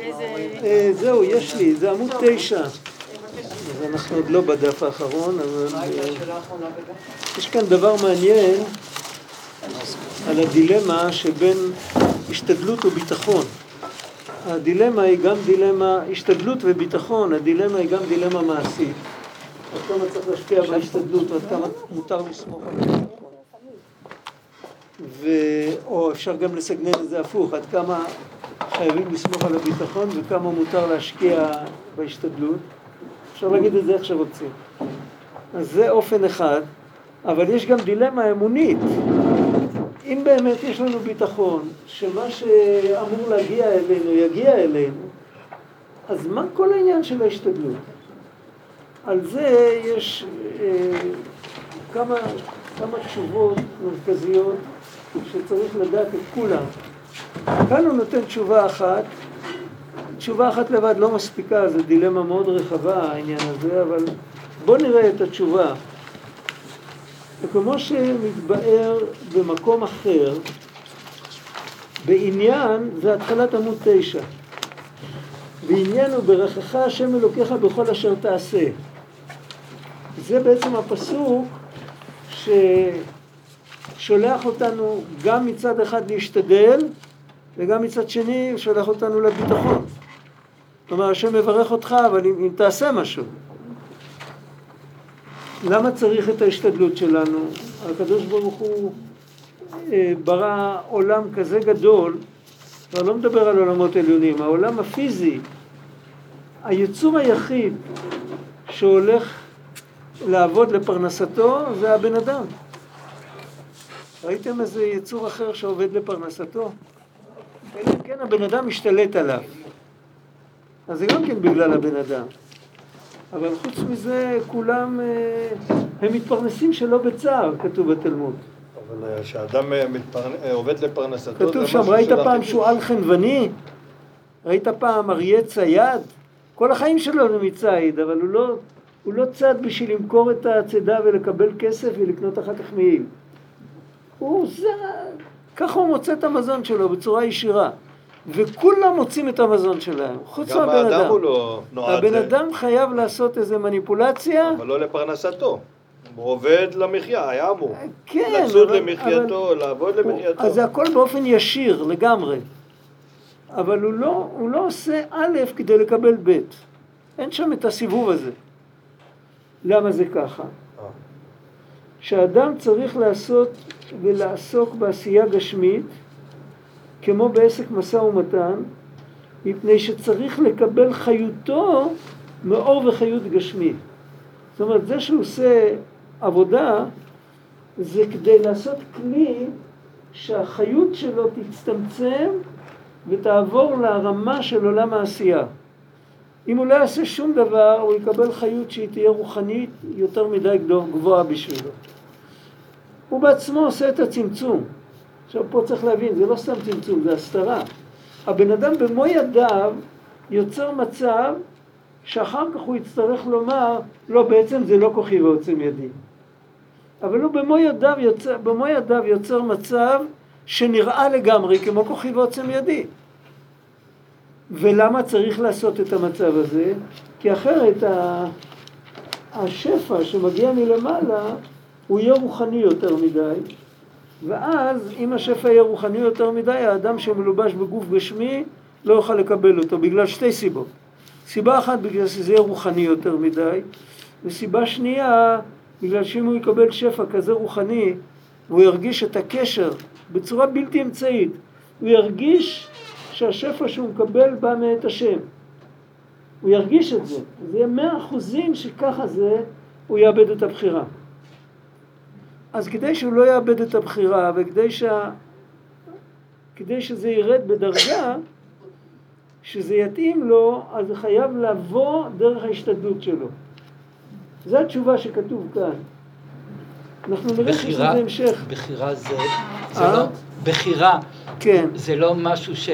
אה, זהו, יש לי, זה עמוד תשע. אז אנחנו עוד לא בדף האחרון, אבל אה, יש כאן דבר מעניין על הדילמה שבין השתדלות וביטחון. הדילמה היא גם דילמה, השתדלות וביטחון, הדילמה היא גם דילמה מעשית. עד כמה צריך להשפיע בהשתדלות, ועד כמה מותר לסמוך על הביטחון. ו... או אפשר גם לסגנן את זה הפוך, עד כמה חייבים לסמוך על הביטחון וכמה מותר להשקיע בהשתדלות. אפשר להגיד את זה איך שרוצים. אז זה אופן אחד, אבל יש גם דילמה אמונית. אם באמת יש לנו ביטחון שמה שאמור להגיע אלינו יגיע אלינו, אז מה כל העניין של ההשתדלות? על זה יש אה, כמה, כמה תשובות מרכזיות שצריך לדעת את כולם. כאן הוא נותן תשובה אחת, תשובה אחת לבד לא מספיקה, זו דילמה מאוד רחבה העניין הזה, אבל בואו נראה את התשובה. וכמו שמתבאר במקום אחר, בעניין זה התחלת עמוד תשע. בעניין הוא ברכך השם אלוקיך בכל אשר תעשה. זה בעצם הפסוק ששולח אותנו גם מצד אחד להשתדל וגם מצד שני שולח אותנו לביטחון. כלומר, השם מברך אותך, אבל אם, אם תעשה משהו. למה צריך את ההשתדלות שלנו? הקדוש ברוך הוא אה, ברא עולם כזה גדול, כבר לא מדבר על עולמות עליונים, העולם הפיזי, היצור היחיד שהולך לעבוד לפרנסתו זה הבן אדם. ראיתם איזה יצור אחר שעובד לפרנסתו? אלא אם כן הבן אדם משתלט עליו. אז זה גם כן בגלל הבן אדם. אבל חוץ מזה, כולם, אה, הם מתפרנסים שלא בצער, כתוב בתלמוד. אבל כשאדם אה, אה, עובד לפרנסתו, כתוב שם, ראית פעם שועל חנווני? ראית פעם אריה צייד? כל החיים שלו זה מציד, אבל הוא לא, הוא לא צד בשביל למכור את הצידה ולקבל כסף ולקנות אחר כך מעיל. הוא זה, ככה הוא מוצא את המזון שלו בצורה ישירה. וכולם מוצאים את המזון שלהם, חוץ מהבן אדם. גם האדם הוא לא נועד... הבן אדם חייב לעשות איזה מניפולציה. אבל לא לפרנסתו. הוא עובד למחיה, היה אמור. כן. לצוד למחייתו, אבל... לעבוד למחייתו. אז זה הכל באופן ישיר לגמרי. אבל הוא לא, הוא לא עושה א' כדי לקבל ב'. אין שם את הסיבוב הזה. למה זה ככה? שאדם צריך לעשות ולעסוק בעשייה גשמית, כמו בעסק משא ומתן, מפני שצריך לקבל חיותו מאור וחיות גשמי. זאת אומרת, זה שהוא עושה עבודה, זה כדי לעשות כלי שהחיות שלו תצטמצם ותעבור לרמה של עולם העשייה. אם הוא לא יעשה שום דבר, הוא יקבל חיות שהיא תהיה רוחנית יותר מדי גבוהה בשבילו. הוא בעצמו עושה את הצמצום. עכשיו פה צריך להבין, זה לא סתם צמצום, זה הסתרה. הבן אדם במו ידיו יוצר מצב שאחר כך הוא יצטרך לומר, לא, בעצם זה לא כוחי ועוצם ידי. אבל הוא במו ידיו יוצר, במו ידיו יוצר מצב שנראה לגמרי כמו כוחי ועוצם ידי. ולמה צריך לעשות את המצב הזה? כי אחרת השפע שמגיע מלמעלה הוא יהיה רוחני יותר מדי, ואז אם השפע יהיה רוחני יותר מדי, האדם שמלובש בגוף גשמי לא יוכל לקבל אותו, בגלל שתי סיבות. סיבה אחת, בגלל שזה יהיה רוחני יותר מדי, וסיבה שנייה, בגלל שאם הוא יקבל שפע כזה רוחני, והוא ירגיש את הקשר בצורה בלתי אמצעית, הוא ירגיש שהשפע שהוא מקבל בא מאת השם. הוא ירגיש את זה. זה יהיה מאה אחוזים שככה זה, הוא יאבד את הבחירה. אז כדי שהוא לא יאבד את הבחירה וכדי שה... כדי שזה ירד בדרגה, שזה יתאים לו, אז זה חייב לבוא דרך ההשתדלות שלו. זו התשובה שכתוב כאן. אנחנו נראה שזה המשך. בחירה זה, זה לא, בחירה, כן. זה לא משהו ש,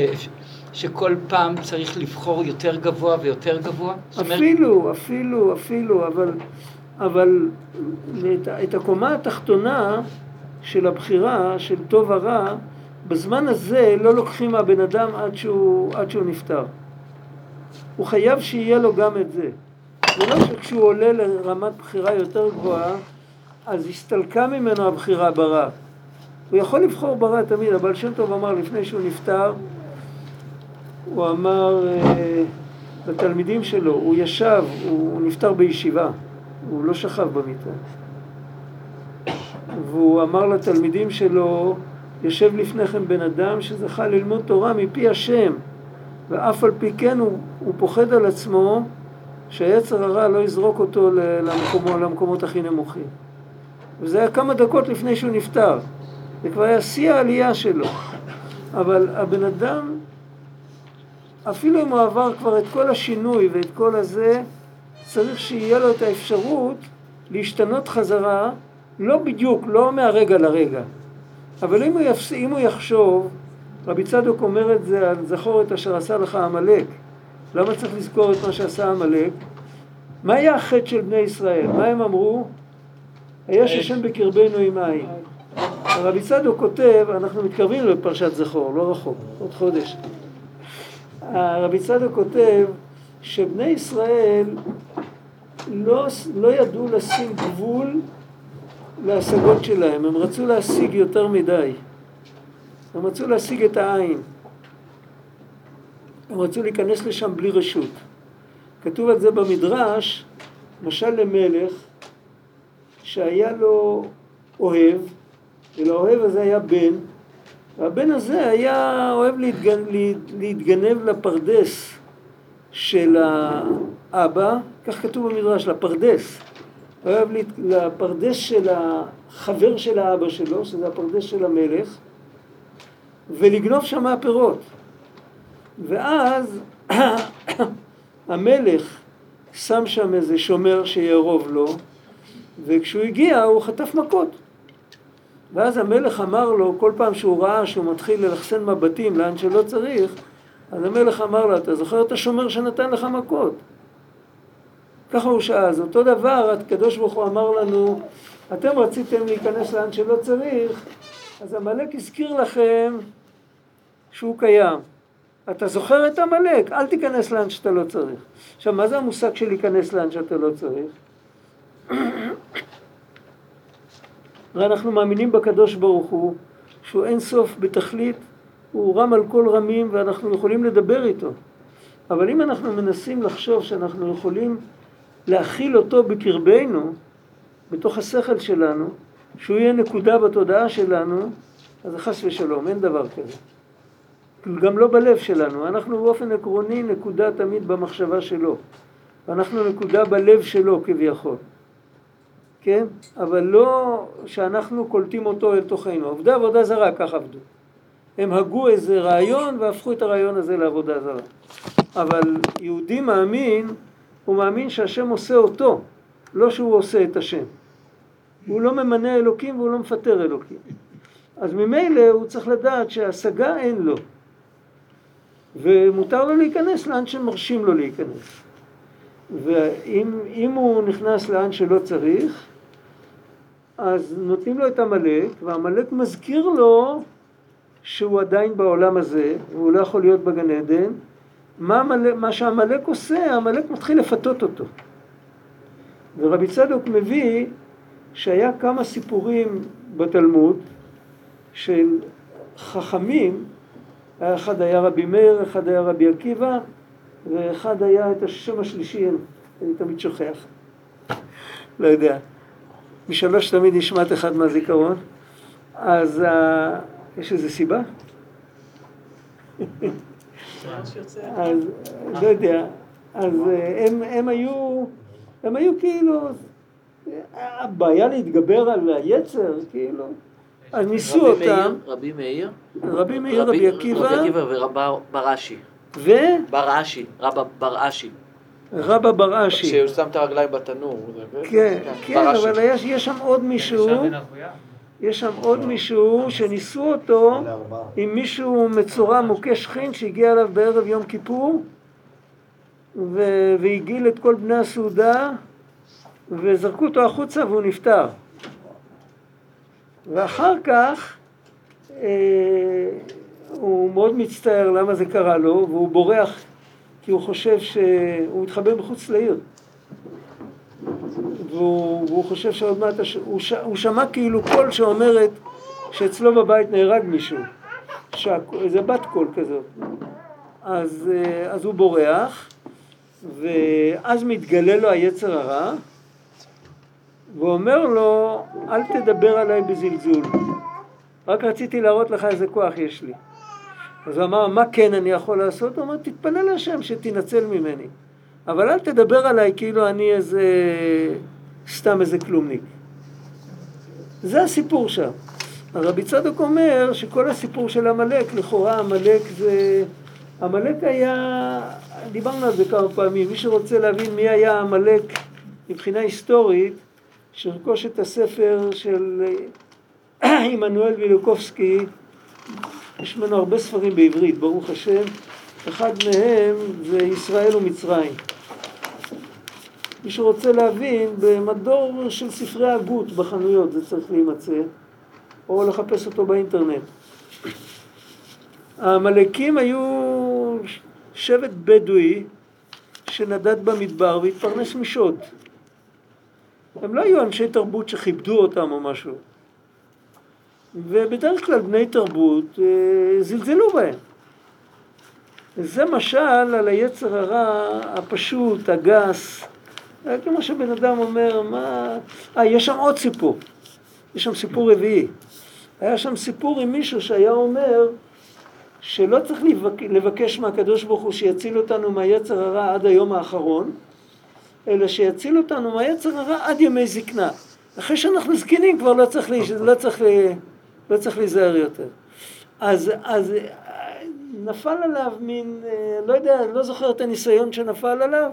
שכל פעם צריך לבחור יותר גבוה ויותר גבוה? אפילו, אפילו, אפילו, אבל אבל את, את הקומה התחתונה של הבחירה, של טוב ורע, בזמן הזה לא לוקחים מהבן אדם עד שהוא, עד שהוא נפטר. הוא חייב שיהיה לו גם את זה. זה לא שכשהוא עולה לרמת בחירה יותר גבוהה, אז הסתלקה ממנו הבחירה ברע. הוא יכול לבחור ברע תמיד, אבל שם טוב אמר לפני שהוא נפטר, הוא אמר אה, לתלמידים שלו, הוא ישב, הוא נפטר בישיבה, הוא לא שכב במיטה. והוא אמר לתלמידים שלו, יושב לפניכם בן אדם שזכה ללמוד תורה מפי השם, ואף על פי כן הוא, הוא פוחד על עצמו שהיצר הרע לא יזרוק אותו למקומו, למקומות הכי נמוכים. וזה היה כמה דקות לפני שהוא נפטר. זה כבר היה שיא העלייה שלו. אבל הבן אדם, אפילו אם הוא עבר כבר את כל השינוי ואת כל הזה, צריך שיהיה לו את האפשרות להשתנות חזרה, לא בדיוק, לא מהרגע לרגע. אבל אם הוא, יפס... אם הוא יחשוב, רבי צדוק אומר את זה על זכור את אשר עשה לך עמלק. למה צריך לזכור את מה שעשה עמלק? מה היה החטא של בני ישראל? מה הם אמרו? היה ששם בקרבנו עם עין. הרבי צדוק כותב, אנחנו מתקרבים לפרשת זכור, לא רחוק, עוד חודש. הרבי צדוק כותב שבני ישראל לא, לא ידעו לשים גבול להשגות שלהם, הם רצו להשיג יותר מדי. הם רצו להשיג את העין. הם רצו להיכנס לשם בלי רשות. כתוב על זה במדרש, משל למלך שהיה לו אוהב, ולאוהב הזה היה בן, והבן הזה היה אוהב להתגנב, להתגנב לפרדס של האבא, כך כתוב במדרש, לפרדס. אוהב לפרדס של החבר של האבא שלו, שזה הפרדס של המלך, ולגנוב שם מהפירות. ואז המלך שם שם איזה שומר שיערוב לו, וכשהוא הגיע הוא חטף מכות. ואז המלך אמר לו, כל פעם שהוא ראה שהוא מתחיל ללחסן מבטים לאן שלא צריך, אז המלך אמר לו, אתה זוכר את השומר שנתן לך מכות? ככה הוא שאל. אז אותו דבר, הקדוש ברוך הוא אמר לנו, אתם רציתם להיכנס לאן שלא צריך, אז עמלק הזכיר לכם שהוא קיים. אתה זוכר את עמלק, אל תיכנס לאן שאתה לא צריך. עכשיו, מה זה המושג של להיכנס לאן שאתה לא צריך? הרי אנחנו מאמינים בקדוש ברוך הוא, שהוא אין סוף בתכלית, הוא רם על כל רמים ואנחנו יכולים לדבר איתו. אבל אם אנחנו מנסים לחשוב שאנחנו יכולים להכיל אותו בקרבנו, בתוך השכל שלנו, שהוא יהיה נקודה בתודעה שלנו, אז חס ושלום, אין דבר כזה. גם לא בלב שלנו, אנחנו באופן עקרוני נקודה תמיד במחשבה שלו. אנחנו נקודה בלב שלו כביכול. כן? אבל לא שאנחנו קולטים אותו אל תוכנו. עובדי עבודה זרה כך עבדו. הם הגו איזה רעיון והפכו את הרעיון הזה לעבודה זרה. אבל יהודי מאמין, הוא מאמין שהשם עושה אותו, לא שהוא עושה את השם. הוא לא ממנה אלוקים והוא לא מפטר אלוקים. אז ממילא הוא צריך לדעת שהשגה אין לו. ומותר לו להיכנס לאן שמרשים לו להיכנס. ואם הוא נכנס לאן שלא צריך, אז נותנים לו את עמלק, ועמלק מזכיר לו שהוא עדיין בעולם הזה, והוא לא יכול להיות בגן עדן. מה, מה שעמלק עושה, עמלק מתחיל לפתות אותו. ורבי צדוק מביא שהיה כמה סיפורים בתלמוד של חכמים, אחד היה רבי מאיר, אחד היה רבי עקיבא, ואחד היה את השם השלישי, אני תמיד שוכח, לא יודע. משלוש תמיד נשמט אחד מהזיכרון, אז uh, יש איזה סיבה? אז לא יודע, אז אה, הם, הם היו, הם היו כאילו, הבעיה להתגבר על היצר, כאילו, אז ניסו אותם. רבי מאיר? רבי מאיר, רבי עקיבא. רבי עקיבא ורבא בראשי. ו? בראשי, רבא בראשי. רבא בראשי. כשהוא שם את הרגליים בתנור. כן, כן, אבל יש שם עוד מישהו, יש שם עוד מישהו שניסו אותו עם מישהו מצורע מוכה שכין שהגיע אליו בערב יום כיפור והגעיל את כל בני הסעודה וזרקו אותו החוצה והוא נפטר. ואחר כך אה, הוא מאוד מצטער למה זה קרה לו והוא בורח כי הוא חושב שהוא מתחבא מחוץ לעיר. והוא, והוא חושב שעוד מעט, הוא, ש, הוא שמע כאילו קול שאומרת שאצלו בבית נהרג מישהו, איזה בת קול כזאת. אז, אה, אז הוא בורח, ואז מתגלה לו היצר הרע, ואומר לו, אל תדבר עליי בזלזול, רק רציתי להראות לך איזה כוח יש לי. אז הוא אמר, מה כן אני יכול לעשות? הוא אמר, תתפלל להשם שתנצל ממני. אבל אל תדבר עליי כאילו אני איזה, סתם איזה כלומניק. זה הסיפור שם. הרבי צדוק אומר שכל הסיפור של עמלק, לכאורה עמלק זה... עמלק היה, דיברנו על זה כמה פעמים, מי שרוצה להבין מי היה עמלק מבחינה היסטורית, שירכוש את הספר של עמנואל וילוקובסקי, יש ממנו הרבה ספרים בעברית, ברוך השם, אחד מהם זה ישראל ומצרים. מי שרוצה להבין, במדור של ספרי הגות בחנויות זה צריך להימצא, או לחפש אותו באינטרנט. העמלקים היו שבט בדואי שנדד במדבר והתפרנס משוד. הם לא היו אנשי תרבות שכיבדו אותם או משהו. ובדרך כלל בני תרבות אה, זלזלו בהם. זה משל על היצר הרע הפשוט, הגס. כמו שבן אדם אומר, מה... אה, יש שם עוד סיפור. יש שם סיפור רביעי. היה שם סיפור עם מישהו שהיה אומר שלא צריך לבקש מהקדוש ברוך הוא שיציל אותנו מהיצר הרע עד היום האחרון, אלא שיציל אותנו מהיצר הרע עד ימי זקנה. אחרי שאנחנו זקנים כבר לא צריך, לא צריך, לא צריך להיזהר יותר. אז, אז נפל עליו מין, אה, לא יודע, לא זוכר את הניסיון שנפל עליו,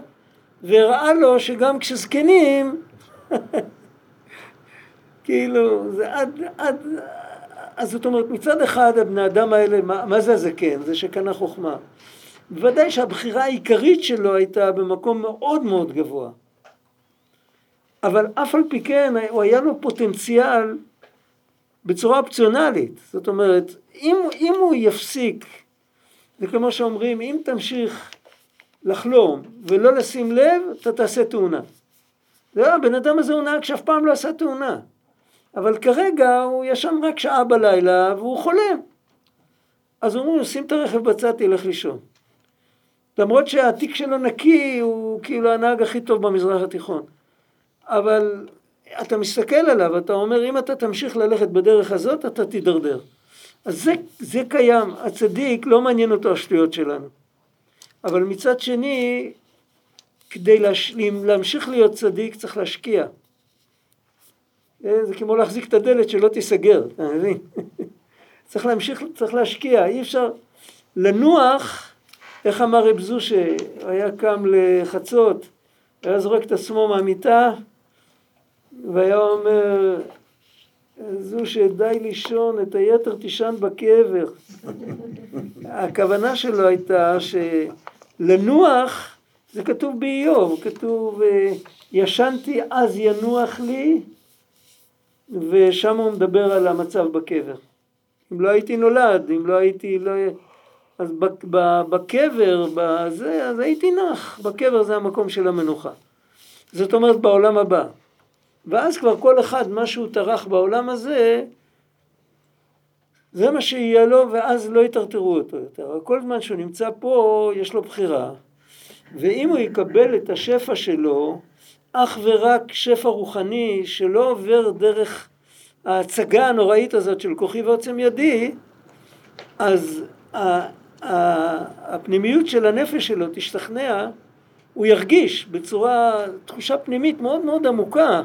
והראה לו שגם כשזקנים, כאילו, זה עד, עד, אז זאת אומרת, מצד אחד הבני אדם האלה, מה, מה זה הזקן? זה שקנה חוכמה. בוודאי שהבחירה העיקרית שלו הייתה במקום מאוד מאוד גבוה. אבל אף על פי כן, הוא היה לו פוטנציאל בצורה אופציונלית. זאת אומרת, אם, אם הוא יפסיק, וכמו שאומרים, אם תמשיך לחלום ולא לשים לב, אתה תעשה תאונה. זה הבן אדם הזה הוא נהג שאף פעם לא עשה תאונה. אבל כרגע הוא ישן רק שעה בלילה והוא חולם. אז אומרים, שים את הרכב בצד, תלך לישון. למרות שהתיק שלו נקי, הוא כאילו הנהג הכי טוב במזרח התיכון. אבל אתה מסתכל עליו, אתה אומר, אם אתה תמשיך ללכת בדרך הזאת, אתה תידרדר. אז זה, זה קיים, הצדיק לא מעניין אותו השטויות שלנו. אבל מצד שני, כדי להש... להמשיך להיות צדיק צריך להשקיע. אה, זה כמו להחזיק את הדלת שלא תיסגר, אתה מבין? צריך להמשיך, צריך להשקיע, אי אפשר לנוח, איך אמר רב זושה, היה קם לחצות, היה זורק את עצמו מהמיטה, והיה אומר, זושה די לישון, את היתר תישן בקבר. הכוונה שלו הייתה שלנוח, זה כתוב באיוב, כתוב ישנתי אז ינוח לי ושם הוא מדבר על המצב בקבר. אם לא הייתי נולד, אם לא הייתי, לא... אז בקבר, בזה, אז הייתי נח, בקבר זה המקום של המנוחה. זאת אומרת בעולם הבא. ואז כבר כל אחד, מה שהוא טרח בעולם הזה, זה מה שיהיה לו, ואז לא יטרטרו אותו יותר. כל זמן שהוא נמצא פה, יש לו בחירה. ואם הוא יקבל את השפע שלו, אך ורק שפע רוחני שלא עובר דרך ההצגה הנוראית הזאת של כוחי ועוצם ידי, אז הפנימיות של הנפש שלו תשתכנע, הוא ירגיש בצורה, תחושה פנימית מאוד מאוד עמוקה,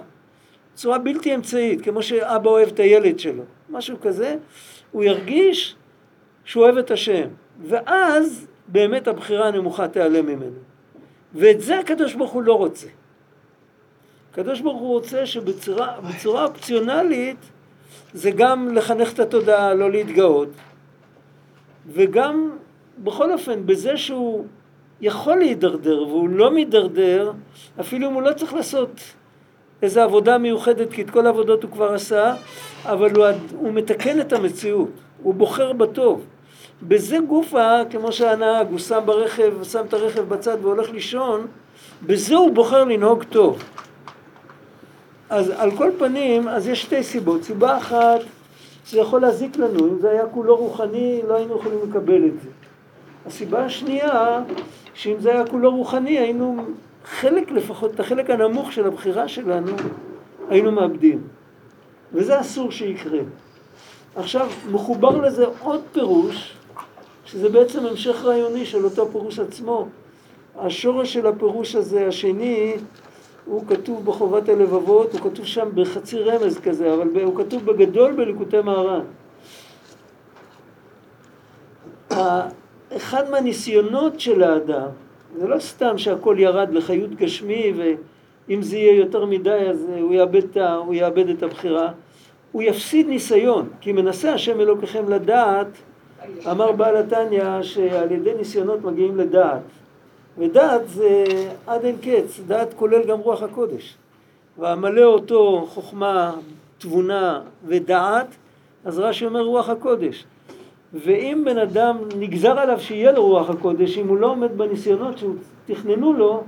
בצורה בלתי אמצעית, כמו שאבא אוהב את הילד שלו, משהו כזה, הוא ירגיש שהוא אוהב את השם, ואז באמת הבחירה הנמוכה תיעלם ממנו. ואת זה הקדוש ברוך הוא לא רוצה. הקדוש ברוך הוא רוצה שבצורה אופציונלית זה גם לחנך את התודעה, לא להתגאות, וגם בכל אופן בזה שהוא יכול להידרדר והוא לא מידרדר, אפילו אם הוא לא צריך לעשות איזו עבודה מיוחדת, כי את כל העבודות הוא כבר עשה, אבל הוא, הוא מתקן את המציאות, הוא בוחר בטוב. בזה גופה, כמו שהנהג, הוא שם ברכב, שם את הרכב בצד והולך לישון, בזה הוא בוחר לנהוג טוב. אז על כל פנים, אז יש שתי סיבות. סיבה אחת, זה יכול להזיק לנו, אם זה היה כולו רוחני, לא היינו יכולים לקבל את זה. הסיבה השנייה, שאם זה היה כולו רוחני, היינו חלק לפחות, את החלק הנמוך של הבחירה שלנו, היינו מאבדים. וזה אסור שיקרה. עכשיו, מחובר לזה עוד פירוש, שזה בעצם המשך רעיוני של אותו פירוש עצמו. השורש של הפירוש הזה, השני, הוא כתוב בחובת הלבבות, הוא כתוב שם בחצי רמז כזה, אבל הוא כתוב בגדול בליקוטי מהר"ן. אחד מהניסיונות של האדם, זה לא סתם שהכל ירד לחיות גשמי ואם זה יהיה יותר מדי אז הוא יאבד, הוא יאבד את הבחירה, הוא יפסיד ניסיון, כי מנסה השם אלוקיכם לדעת, אמר בעל התניא שעל ידי ניסיונות מגיעים לדעת. ודעת זה עד אין קץ, דעת כולל גם רוח הקודש. ואמלא אותו חוכמה, תבונה ודעת, אז רש"י אומר רוח הקודש. ואם בן אדם נגזר עליו שיהיה לו רוח הקודש, אם הוא לא עומד בניסיונות שתכננו לו,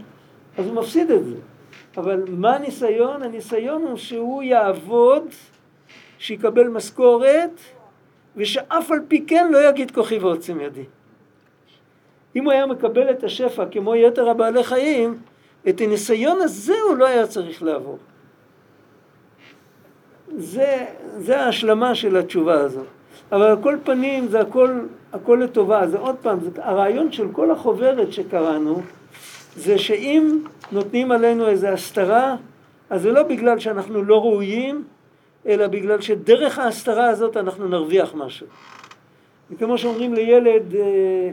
אז הוא מפסיד את זה. אבל מה הניסיון? הניסיון הוא שהוא יעבוד, שיקבל משכורת, ושאף על פי כן לא יגיד כוחי ועוצם ידי. אם הוא היה מקבל את השפע כמו יתר הבעלי חיים, את הניסיון הזה הוא לא היה צריך לעבור. זה, זה ההשלמה של התשובה הזאת. אבל על כל פנים זה הכל, הכל לטובה. זה עוד פעם, זה, הרעיון של כל החוברת שקראנו, זה שאם נותנים עלינו איזו הסתרה, אז זה לא בגלל שאנחנו לא ראויים, אלא בגלל שדרך ההסתרה הזאת אנחנו נרוויח משהו. וכמו שאומרים לילד, אה,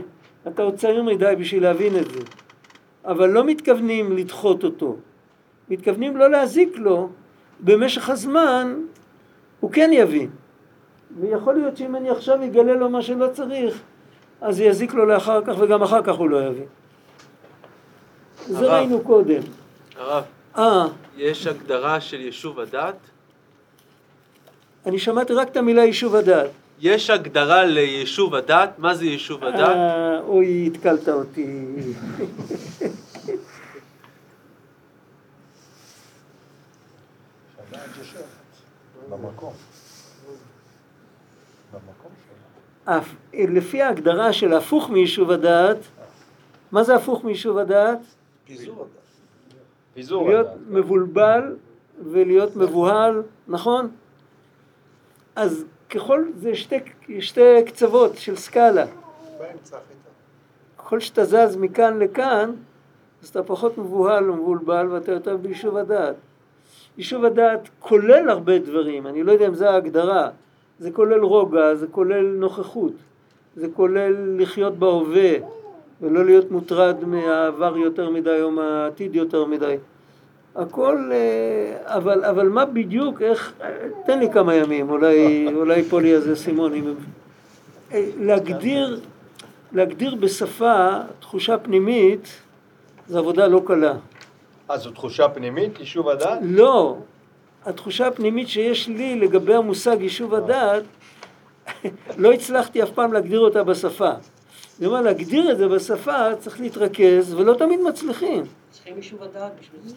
אתה עוד צעיר מדי בשביל להבין את זה. אבל לא מתכוונים לדחות אותו. מתכוונים לא להזיק לו, במשך הזמן הוא כן יבין. ויכול להיות שאם אני עכשיו אגלה לו מה שלא צריך, אז יזיק לו לאחר כך, וגם אחר כך הוא לא יבין. זה ראינו קודם. הרב, אה, יש הגדרה של יישוב הדת? אני שמעתי רק את המילה יישוב הדעת. יש הגדרה ליישוב הדת? מה זה יישוב הדת? אה, אוי, התקלת אותי. במקום שלה. אף- לפי ההגדרה של הפוך מיישוב הדעת, מה זה הפוך מיישוב הדעת? פיזור הדעת. פיזור להיות הדעת. מבולבל ולהיות מבוהל, נכון? אז ככל, זה שתי, שתי קצוות של סקאלה. ככל שאתה זז מכאן לכאן, אז אתה פחות מבוהל ומבולבל ואתה יותר ביישוב הדעת. יישוב הדעת כולל הרבה דברים, אני לא יודע אם זו ההגדרה. זה כולל רוגע, זה כולל נוכחות, זה כולל לחיות בהווה ולא להיות מוטרד מהעבר יותר מדי או מהעתיד יותר מדי. הכל, אה, אבל, אבל מה בדיוק, איך, תן לי כמה ימים, אולי, אולי ייפול לי איזה סימון. אם... אה, להגדיר, להגדיר בשפה תחושה פנימית זו עבודה לא קלה. אה, זו תחושה פנימית, יישוב הדעת? לא, התחושה הפנימית שיש לי לגבי המושג יישוב הדעת, לא הצלחתי אף פעם להגדיר אותה בשפה. אני אומר, להגדיר את זה בשפה צריך להתרכז, ולא תמיד מצליחים. צריכים יישוב הדעת בשביל זה.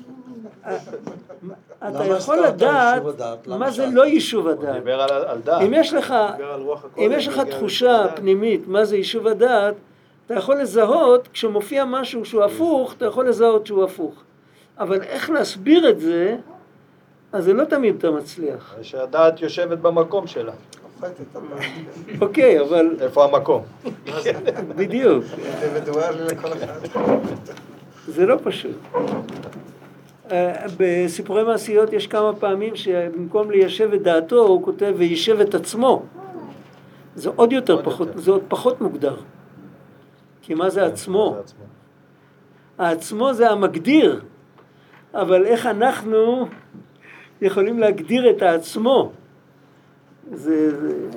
אתה יכול לדעת מה זה? לא יישוב הוא הדעת. דיבר על, דעת. אם יש לך, אם יש תחושה. פנימית מה זה יישוב הדעת, אתה יכול לזהות, כשמופיע משהו שהוא הפוך, אתה יכול לזהות שהוא הפוך. אבל איך להסביר את זה, אז זה לא תמיד אתה מצליח. שהדעת יושבת במקום שלה. אוקיי, אבל איפה המקום? בדיוק, אינדיבידואלי לכל אחד. זה לא פשוט. אה, בסיפורי מעשיות יש כמה פעמים שבמקום ליישב את דעתו הוא כותב ויישב את עצמו. זה עוד יותר עוד פחות, יותר. זה עוד פחות מוגדר. כי מה זה עצמו? זה עצמו. העצמו זה המגדיר, אבל איך אנחנו יכולים להגדיר את העצמו? זה, זה,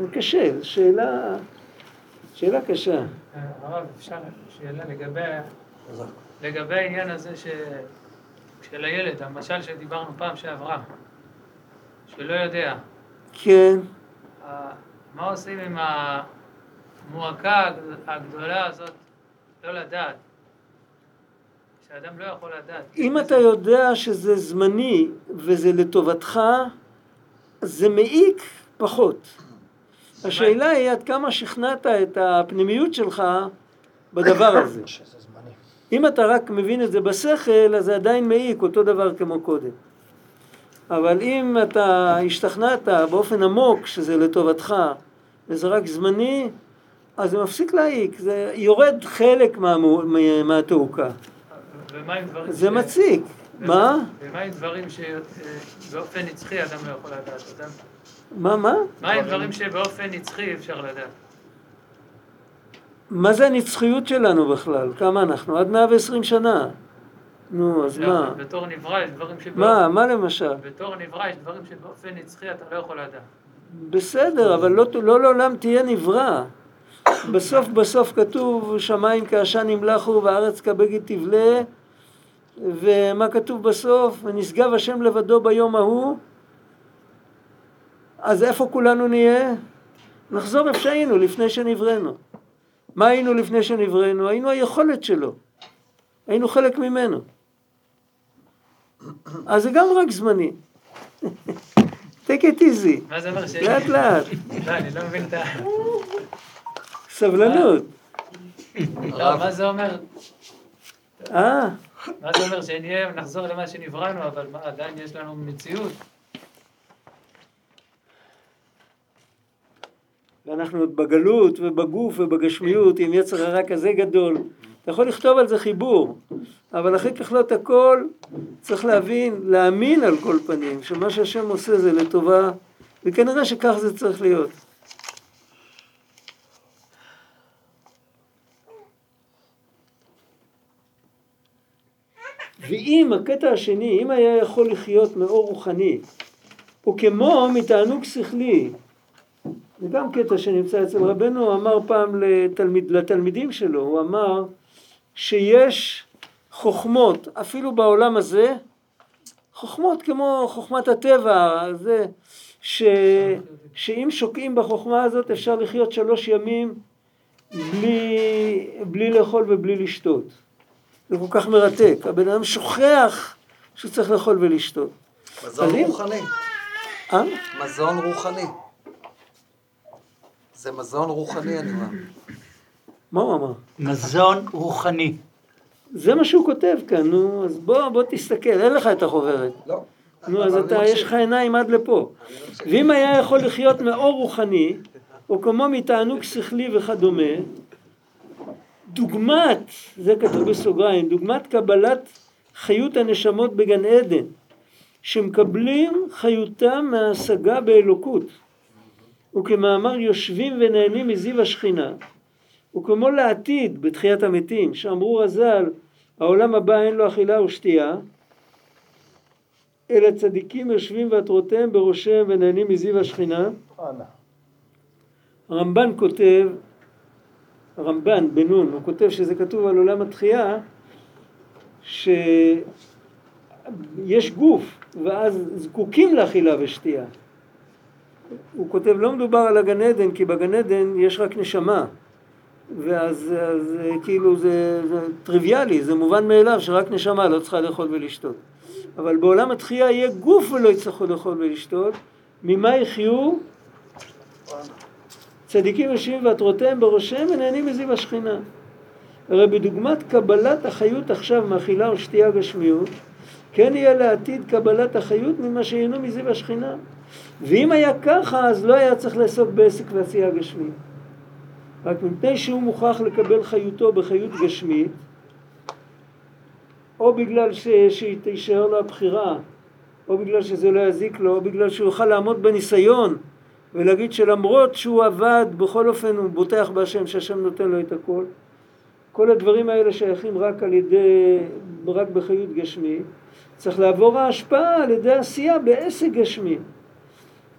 זה קשה, זו שאלה, שאלה קשה. הרב, אפשר שאלה לגבי, לגבי העניין הזה ש... של הילד, המשל שדיברנו פעם שעברה, שלא יודע, כן, מה עושים עם. המועקה הגד- הגדולה הזאת, לא לדעת. שאדם לא יכול לדעת. אם אתה יודע שזה זמני וזה לטובתך, זה מעיק פחות. השאלה היא עד כמה שכנעת את הפנימיות שלך בדבר הזה. אם אתה רק מבין את זה בשכל, אז זה עדיין מעיק, אותו דבר כמו קודם. אבל אם אתה השתכנעת באופן עמוק שזה לטובתך וזה רק זמני, אז זה מפסיק להעיק, זה יורד חלק מהמו- מה- מהתעוקה. ומה עם דברים זה ש- מציק. מה? ומה עם דברים שבאופן נצחי אדם לא יכול לדעת אותם? מה, מה? מה עם דברים שבאופן נצחי אפשר לדעת? מה זה הנצחיות שלנו בכלל? כמה אנחנו? עד 120 שנה. נו, אז לא, מה? בתור נברא יש דברים שבאופן... מה, מה למשל? בתור נברא יש דברים שבאופן נצחי אתה לא יכול לדעת. בסדר, אבל לא, לא לעולם תהיה נברא. בסוף בסוף כתוב שמיים כעשן ימלחו וארץ כבגד תבלה ומה כתוב בסוף? ונשגב השם לבדו ביום ההוא אז איפה כולנו נהיה? נחזור איפה שהיינו לפני שנבראנו. מה היינו לפני שנבראנו? היינו היכולת שלו. היינו חלק ממנו. אז זה גם רק זמני. take it easy. מה זה אומר ש... לאט לאט, לא, אני לא מבין את ה... סבלנות. לא, מה זה אומר? אה, מה זה אומר שנהיה, נחזור למה שנבראנו, אבל מה, עדיין יש לנו מציאות. ואנחנו עוד בגלות ובגוף ובגשמיות עם יצר הרע כזה גדול. אתה יכול לכתוב על זה חיבור, אבל אחרי ככלות הכל צריך להבין, להאמין על כל פנים, שמה שהשם עושה זה לטובה, וכנראה שכך זה צריך להיות. ואם הקטע השני, אם היה יכול לחיות מאור רוחני, וכמו מתענוג שכלי, זה גם קטע שנמצא אצל רבנו, הוא אמר פעם לתלמיד, לתלמידים שלו, הוא אמר שיש חוכמות, אפילו בעולם הזה, חוכמות כמו חוכמת הטבע, זה, ש, שאם שוקעים בחוכמה הזאת אפשר לחיות שלוש ימים בלי, בלי לאכול ובלי לשתות. זה כל כך מרתק, הבן אדם שוכח שהוא צריך לאכול ולשתות. מזון אם- רוחני. אה? מזון רוחני. זה מזון רוחני, אני אומר. מה הוא אמר? מזון רוחני. זה מה שהוא כותב כאן, נו, אז בוא, בוא תסתכל, אין לך את החוברת. לא. נו, אז אתה, אני יש לך עיניים עד לפה. ואם היה יכול לחיות מאור רוחני, או כמו מתענוג שכלי וכדומה, דוגמת, זה כתוב בסוגריים, דוגמת קבלת חיות הנשמות בגן עדן, שמקבלים חיותם מההשגה באלוקות, וכמאמר יושבים ונהנים מזיו השכינה, וכמו לעתיד בתחיית המתים, שאמרו רז"ל, העולם הבא אין לו אכילה ושתייה, אלא צדיקים יושבים ועטרותיהם בראשיהם ונהנים מזיו השכינה. הרמב"ן כותב, הרמב"ן בן נון, הוא כותב שזה כתוב על עולם התחייה, שיש גוף ואז זקוקים לאכילה ושתייה. הוא כותב לא מדובר על הגן עדן כי בגן עדן יש רק נשמה ואז אז, כאילו זה, זה טריוויאלי, זה מובן מאליו שרק נשמה לא צריכה לאכול ולשתות. אבל בעולם התחייה יהיה גוף ולא יצטרכו לאכול ולשתות, ממה יחיו? צדיקים יושבים ועטרותיהם בראשיהם ונהנים מזיו השכינה. הרי בדוגמת קבלת החיות עכשיו מאכילה או שתייה גשמיות, כן יהיה לעתיד קבלת החיות ממה שייהנו מזיו השכינה. ואם היה ככה, אז לא היה צריך לעסוק בעסק ועשייה גשמית. רק מפני שהוא מוכרח לקבל חיותו בחיות גשמית, או בגלל ש... שתישאר לו הבחירה, או בגלל שזה לא יזיק לו, או בגלל שהוא יוכל לעמוד בניסיון ולהגיד שלמרות שהוא עבד, בכל אופן הוא בוטח בהשם, שהשם נותן לו את הכל. כל הדברים האלה שייכים רק על ידי, רק בחיות גשמית. צריך לעבור ההשפעה על ידי עשייה בעסק גשמי.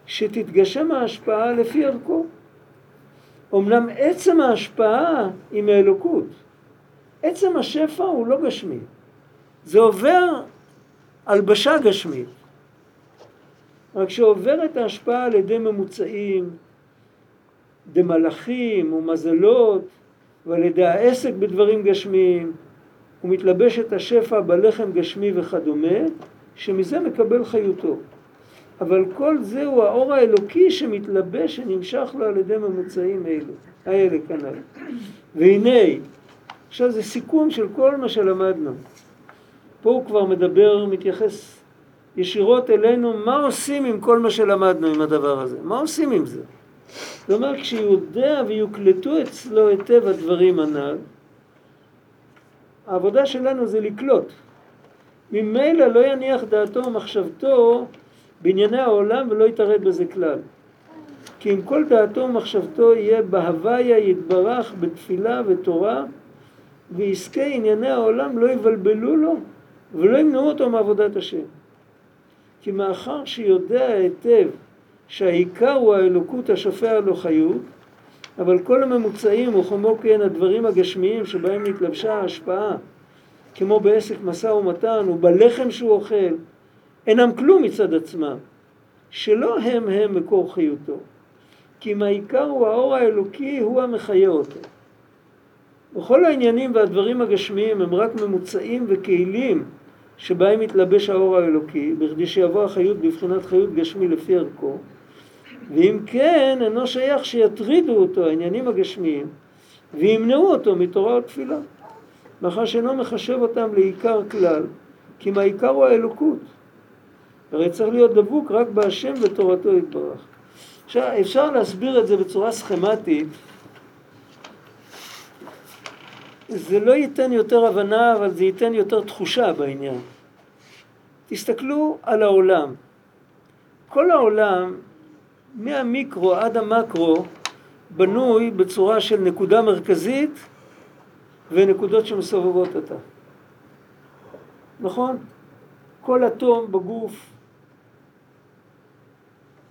שתתגשם ההשפעה לפי ערכו. אמנם עצם ההשפעה היא מאלוקות. עצם השפע הוא לא גשמי. זה עובר הלבשה גשמית. רק שעוברת ההשפעה על ידי ממוצעים, דמלאכים ומזלות, ועל ידי העסק בדברים גשמיים, ומתלבש את השפע בלחם גשמי וכדומה, שמזה מקבל חיותו. אבל כל זה הוא האור האלוקי שמתלבש, שנמשך לו על ידי ממוצעים אלו, האלה כנ"ל. והנה, עכשיו זה סיכום של כל מה שלמדנו. פה הוא כבר מדבר, מתייחס ישירות אלינו, מה עושים עם כל מה שלמדנו עם הדבר הזה? מה עושים עם זה? זאת אומרת, כשיודע ויוקלטו אצלו היטב הדברים הנ"ל, העבודה שלנו זה לקלוט. ממילא לא יניח דעתו ומחשבתו בענייני העולם ולא יתערב בזה כלל. כי אם כל דעתו ומחשבתו יהיה בהוויה יתברך בתפילה ותורה, ויזכה ענייני העולם לא יבלבלו לו ולא ימנעו אותו מעבודת השם. כי מאחר שיודע היטב שהעיקר הוא האלוקות השופע לו חיות, אבל כל הממוצעים וכמו כן הדברים הגשמיים שבהם נתלבשה ההשפעה, כמו בעסק משא ומתן ובלחם שהוא אוכל, אינם כלום מצד עצמם, שלא הם הם מקור חיותו, כי אם העיקר הוא האור האלוקי הוא המחיה אותו. וכל העניינים והדברים הגשמיים הם רק ממוצעים וכלים שבהם מתלבש האור האלוקי, בכדי שיבוא החיות בבחינת חיות גשמי לפי ערכו, ואם כן, אינו שייך שיטרידו אותו העניינים הגשמיים וימנעו אותו מתורה ותפילה, מאחר שאינו מחשב אותם לעיקר כלל, כי מהעיקר הוא האלוקות. הרי צריך להיות דבוק רק בהשם ותורתו יתברך. עכשיו, אפשר להסביר את זה בצורה סכמטית. זה לא ייתן יותר הבנה, אבל זה ייתן יותר תחושה בעניין. תסתכלו על העולם. כל העולם מהמיקרו עד המקרו בנוי בצורה של נקודה מרכזית ונקודות שמסובבות אותה. נכון? כל אטום בגוף,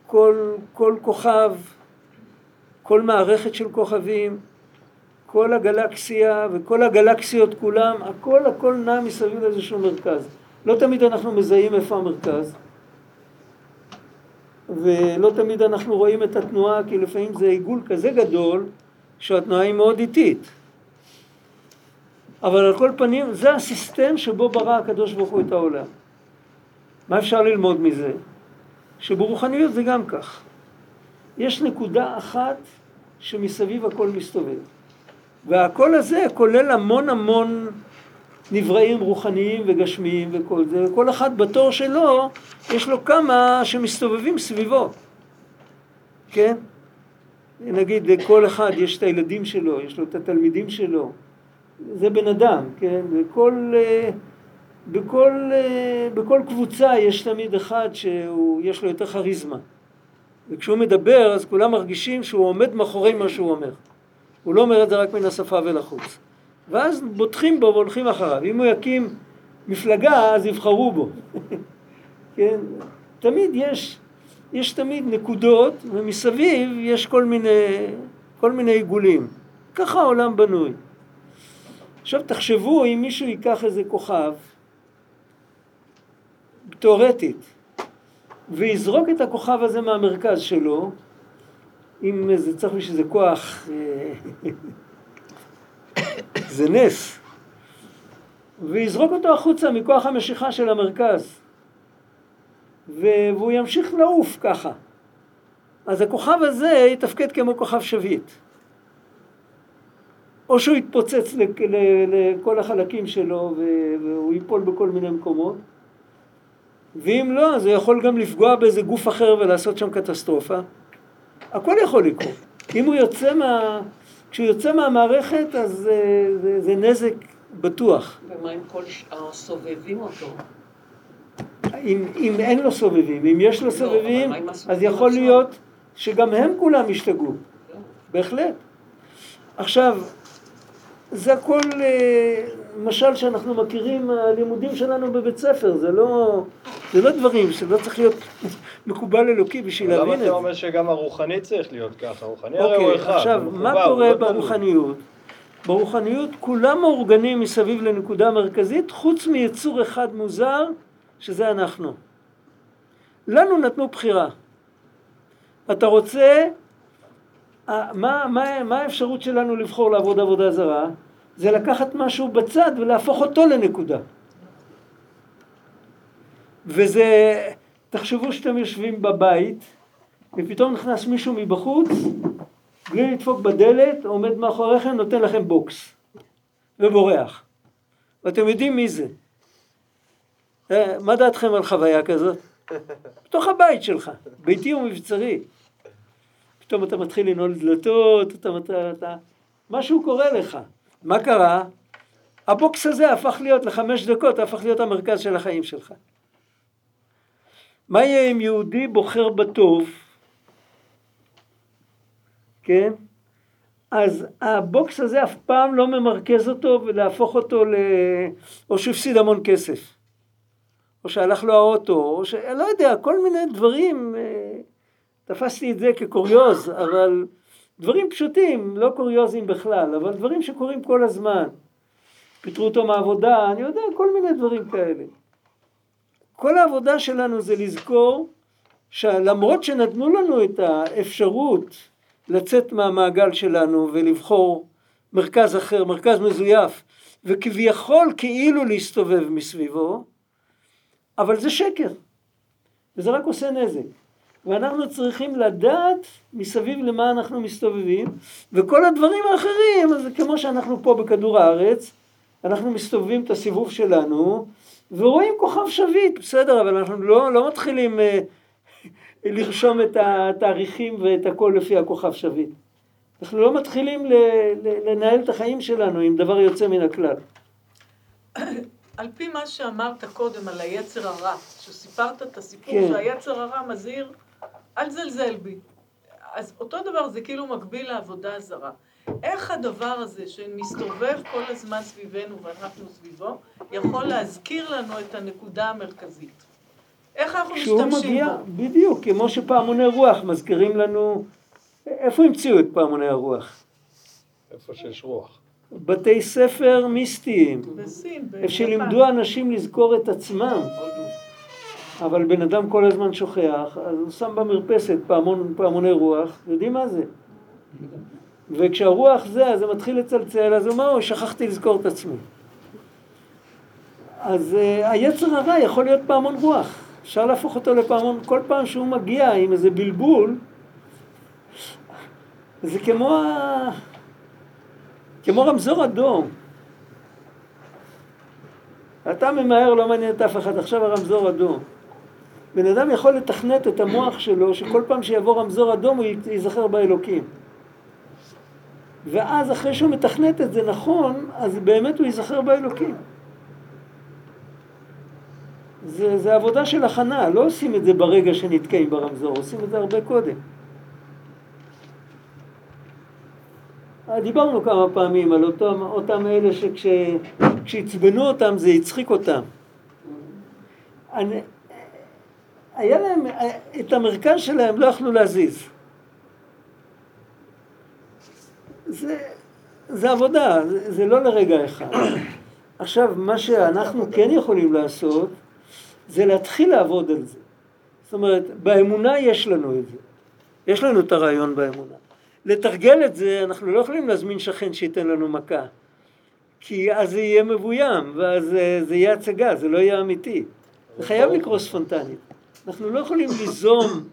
כל, כל כוכב, כל מערכת של כוכבים, כל הגלקסיה וכל הגלקסיות כולם, הכל הכל נע מסביב לאיזשהו מרכז. לא תמיד אנחנו מזהים איפה המרכז. ולא תמיד אנחנו רואים את התנועה, כי לפעמים זה עיגול כזה גדול, שהתנועה היא מאוד איטית. אבל על כל פנים, זה הסיסטם שבו ברא הקדוש ברוך הוא את העולם. מה אפשר ללמוד מזה? שברוחניות זה גם כך. יש נקודה אחת שמסביב הכל מסתובב. והקול הזה כולל המון המון נבראים רוחניים וגשמיים וכל זה, וכל אחד בתור שלו, יש לו כמה שמסתובבים סביבו, כן? נגיד לכל אחד יש את הילדים שלו, יש לו את התלמידים שלו, זה בן אדם, כן? וכל, אה, בכל, אה, בכל קבוצה יש תמיד אחד שיש לו יותר כריזמה. וכשהוא מדבר אז כולם מרגישים שהוא עומד מאחורי מה שהוא אומר. הוא לא אומר את זה רק מן השפה ולחוץ. ואז בוטחים בו והולכים אחריו. אם הוא יקים מפלגה, אז יבחרו בו. כן? תמיד יש, יש תמיד נקודות, ומסביב יש כל מיני, כל מיני עיגולים. ככה העולם בנוי. עכשיו תחשבו אם מישהו ייקח איזה כוכב, תאורטית, ויזרוק את הכוכב הזה מהמרכז שלו, אם זה צריך בשביל זה כוח אה, זה נס. ויזרוק אותו החוצה מכוח המשיכה של המרכז. והוא ימשיך לעוף ככה. אז הכוכב הזה יתפקד כמו כוכב שביט. או שהוא יתפוצץ לכל החלקים שלו והוא ייפול בכל מיני מקומות, ואם לא, אז הוא יכול גם לפגוע באיזה גוף אחר ולעשות שם קטסטרופה. הכל יכול לקרות. אם הוא יוצא מה... כשהוא יוצא מהמערכת אז זה, זה, זה נזק בטוח. ומה עם כל הסובבים אותו? אם, אם אין לו סובבים, אם יש לו לא, סובבים, אז יכול? להיות שגם הם כולם ישתגעו. לא. בהחלט. עכשיו, זה הכל אה, משל שאנחנו מכירים מהלימודים שלנו בבית ספר, זה לא, זה לא דברים שלא צריך להיות מקובל אלוקי בשביל להבין את זה. למה אתה אומר שגם הרוחני צריך להיות ככה? הרוחני הרי הוא אוקיי, אחד. עכשיו, מה קורה ברוחניות? ברוחניות כולם מאורגנים מסביב לנקודה מרכזית, חוץ מיצור אחד מוזר, שזה אנחנו. לנו נתנו בחירה. אתה רוצה מה, מה, מה האפשרות שלנו לבחור לעבוד עבודה זרה? זה לקחת משהו בצד ולהפוך אותו לנקודה. וזה, תחשבו שאתם יושבים בבית, ופתאום נכנס מישהו מבחוץ, בלי לדפוק בדלת, עומד מאחוריכם, נותן לכם בוקס, ובורח. ואתם יודעים מי זה. אה, מה דעתכם על חוויה כזאת? בתוך הבית שלך, ביתי ומבצרי. פתאום אתה מתחיל לנעול דלתות, אתה, אתה, אתה... משהו קורה לך. מה קרה? הבוקס הזה הפך להיות לחמש דקות, הפך להיות המרכז של החיים שלך. מה יהיה אם יהודי בוחר בטוב, כן? אז הבוקס הזה אף פעם לא ממרכז אותו ולהפוך אותו ל... או שהוא הפסיד המון כסף. או שהלך לו האוטו, או ש... לא יודע, כל מיני דברים, אה, תפסתי את זה כקוריוז, אבל דברים פשוטים, לא קוריוזים בכלל, אבל דברים שקורים כל הזמן. פיטרו אותו מהעבודה, אני יודע, כל מיני דברים כאלה. כל העבודה שלנו זה לזכור שלמרות שנתנו לנו את האפשרות לצאת מהמעגל שלנו ולבחור מרכז אחר, מרכז מזויף, וכביכול כאילו להסתובב מסביבו, אבל זה שקר, וזה רק עושה נזק. ואנחנו צריכים לדעת מסביב למה אנחנו מסתובבים, וכל הדברים האחרים, אז כמו שאנחנו פה בכדור הארץ, אנחנו מסתובבים את הסיבוב שלנו, ורואים כוכב שביט, בסדר, אבל אנחנו לא, לא מתחילים אה, לרשום את התאריכים ואת הכל לפי הכוכב שביט. אנחנו לא מתחילים ל, ל, לנהל את החיים שלנו עם דבר יוצא מן הכלל. על פי מה שאמרת קודם על היצר הרע, שסיפרת את הסיפור כן. שהיצר הרע מזהיר, אל זלזל בי. אז אותו דבר זה כאילו מקביל לעבודה הזרה. איך הדבר הזה שמסתובב כל הזמן סביבנו ואנחנו סביבו, יכול להזכיר לנו את הנקודה המרכזית? איך אנחנו כשהוא משתמשים מגיע, בו? בדיוק, כמו שפעמוני רוח מזכירים לנו, איפה המציאו את פעמוני הרוח? איפה שיש רוח. בתי ספר מיסטיים, בסין, איפה. שלימדו אנשים לזכור את עצמם. אבל בן אדם כל הזמן שוכח, אז הוא שם במרפסת פעמון, פעמוני רוח, יודעים מה זה? וכשהרוח זה, אז זה מתחיל לצלצל, אז הוא אומר, "אוי, שכחתי לזכור את עצמי. אז uh, היצר הרע יכול להיות פעמון רוח, אפשר להפוך אותו לפעמון, כל פעם שהוא מגיע עם איזה בלבול, זה כמו, ה... כמו רמזור אדום. אתה ממהר, לא מעניין את אף אחד, עכשיו הרמזור אדום. בן אדם יכול לתכנת את המוח שלו, שכל פעם שיבוא רמזור אדום הוא ייזכר באלוקים. ואז אחרי שהוא מתכנת את זה נכון, אז באמת הוא ייזכר באלוקים. זה, זה עבודה של הכנה, לא עושים את זה ברגע שנתקעים ברמזור, עושים את זה הרבה קודם. אה, דיברנו כמה פעמים על אותם, אותם אלה שכשעצבנו אותם זה הצחיק אותם. אני, היה להם, את המרכז שלהם לא יכלו להזיז. זה, זה עבודה, זה, זה לא לרגע אחד. עכשיו, מה שאנחנו כן יכולים לעשות, זה להתחיל לעבוד על זה. זאת אומרת, באמונה יש לנו את זה. יש לנו את הרעיון באמונה. לתרגל את זה, אנחנו לא יכולים להזמין שכן שייתן לנו מכה. כי אז זה יהיה מבוים, ואז אה, זה יהיה הצגה, זה לא יהיה אמיתי. זה חייב לקרות ספונטנית. אנחנו לא יכולים ליזום,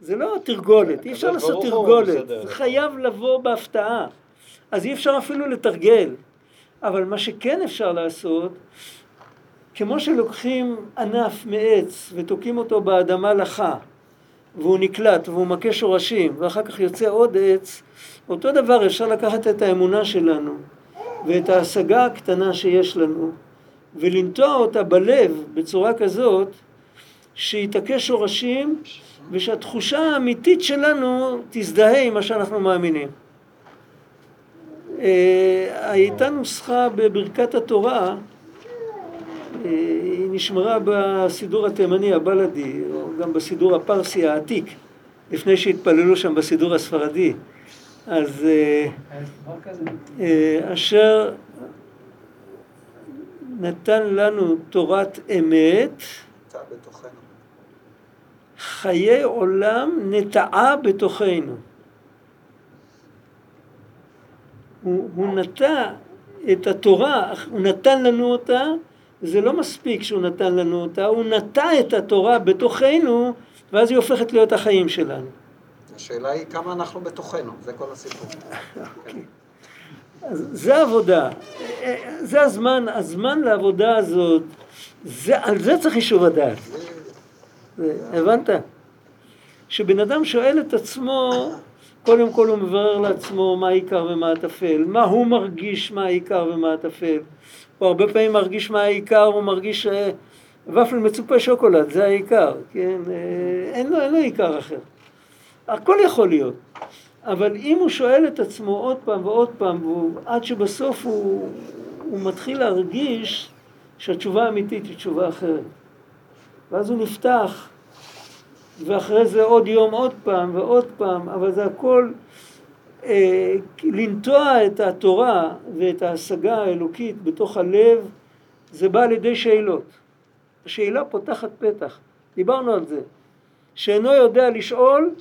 זה לא תרגולת, אי אפשר לעשות תרגולת. זה חייב לבוא בהפתעה. אז אי אפשר אפילו לתרגל. אבל מה שכן אפשר לעשות, כמו שלוקחים ענף מעץ ותוקעים אותו באדמה לחה, והוא נקלט והוא מכה שורשים, ואחר כך יוצא עוד עץ, אותו דבר אפשר לקחת את האמונה שלנו ואת ההשגה הקטנה שיש לנו, ולנטוע אותה בלב בצורה כזאת שהיא תכה שורשים ושהתחושה האמיתית שלנו תזדהה עם מה שאנחנו מאמינים. אה, הייתה נוסחה בברכת התורה, אה, היא נשמרה בסידור התימני הבלדי, או גם בסידור הפרסי העתיק, לפני שהתפללו שם בסידור הספרדי. אז אה, אשר נתן לנו תורת אמת. חיי עולם נטעה בתוכנו. הוא, הוא נטע את התורה, הוא נתן לנו אותה, זה לא מספיק שהוא נתן לנו אותה, הוא נטע את התורה בתוכנו, ואז היא הופכת להיות החיים שלנו. השאלה היא כמה אנחנו בתוכנו, זה כל הסיפור. אוקיי. אז זה עבודה, זה הזמן, הזמן לעבודה הזאת, זה, על זה צריך יישוב הדעת. הבנת? כשבן אדם שואל את עצמו, קודם כל הוא מברר לעצמו מה העיקר ומה הטפל, מה הוא מרגיש מה העיקר ומה הטפל. הוא הרבה פעמים מרגיש מה העיקר, הוא מרגיש אה, ופל מצופה שוקולד, זה העיקר, כן? אה, אין לו, אין לו עיקר אחר. הכל יכול להיות. אבל אם הוא שואל את עצמו עוד פעם ועוד פעם, והוא, עד שבסוף הוא, הוא מתחיל להרגיש שהתשובה האמיתית היא תשובה אחרת. ואז הוא נפתח, ואחרי זה עוד יום עוד פעם ועוד פעם, אבל זה הכל אה, לנטוע את התורה ואת ההשגה האלוקית בתוך הלב, זה בא על ידי שאלות. השאלה פותחת פתח, דיברנו על זה. שאינו יודע לשאול,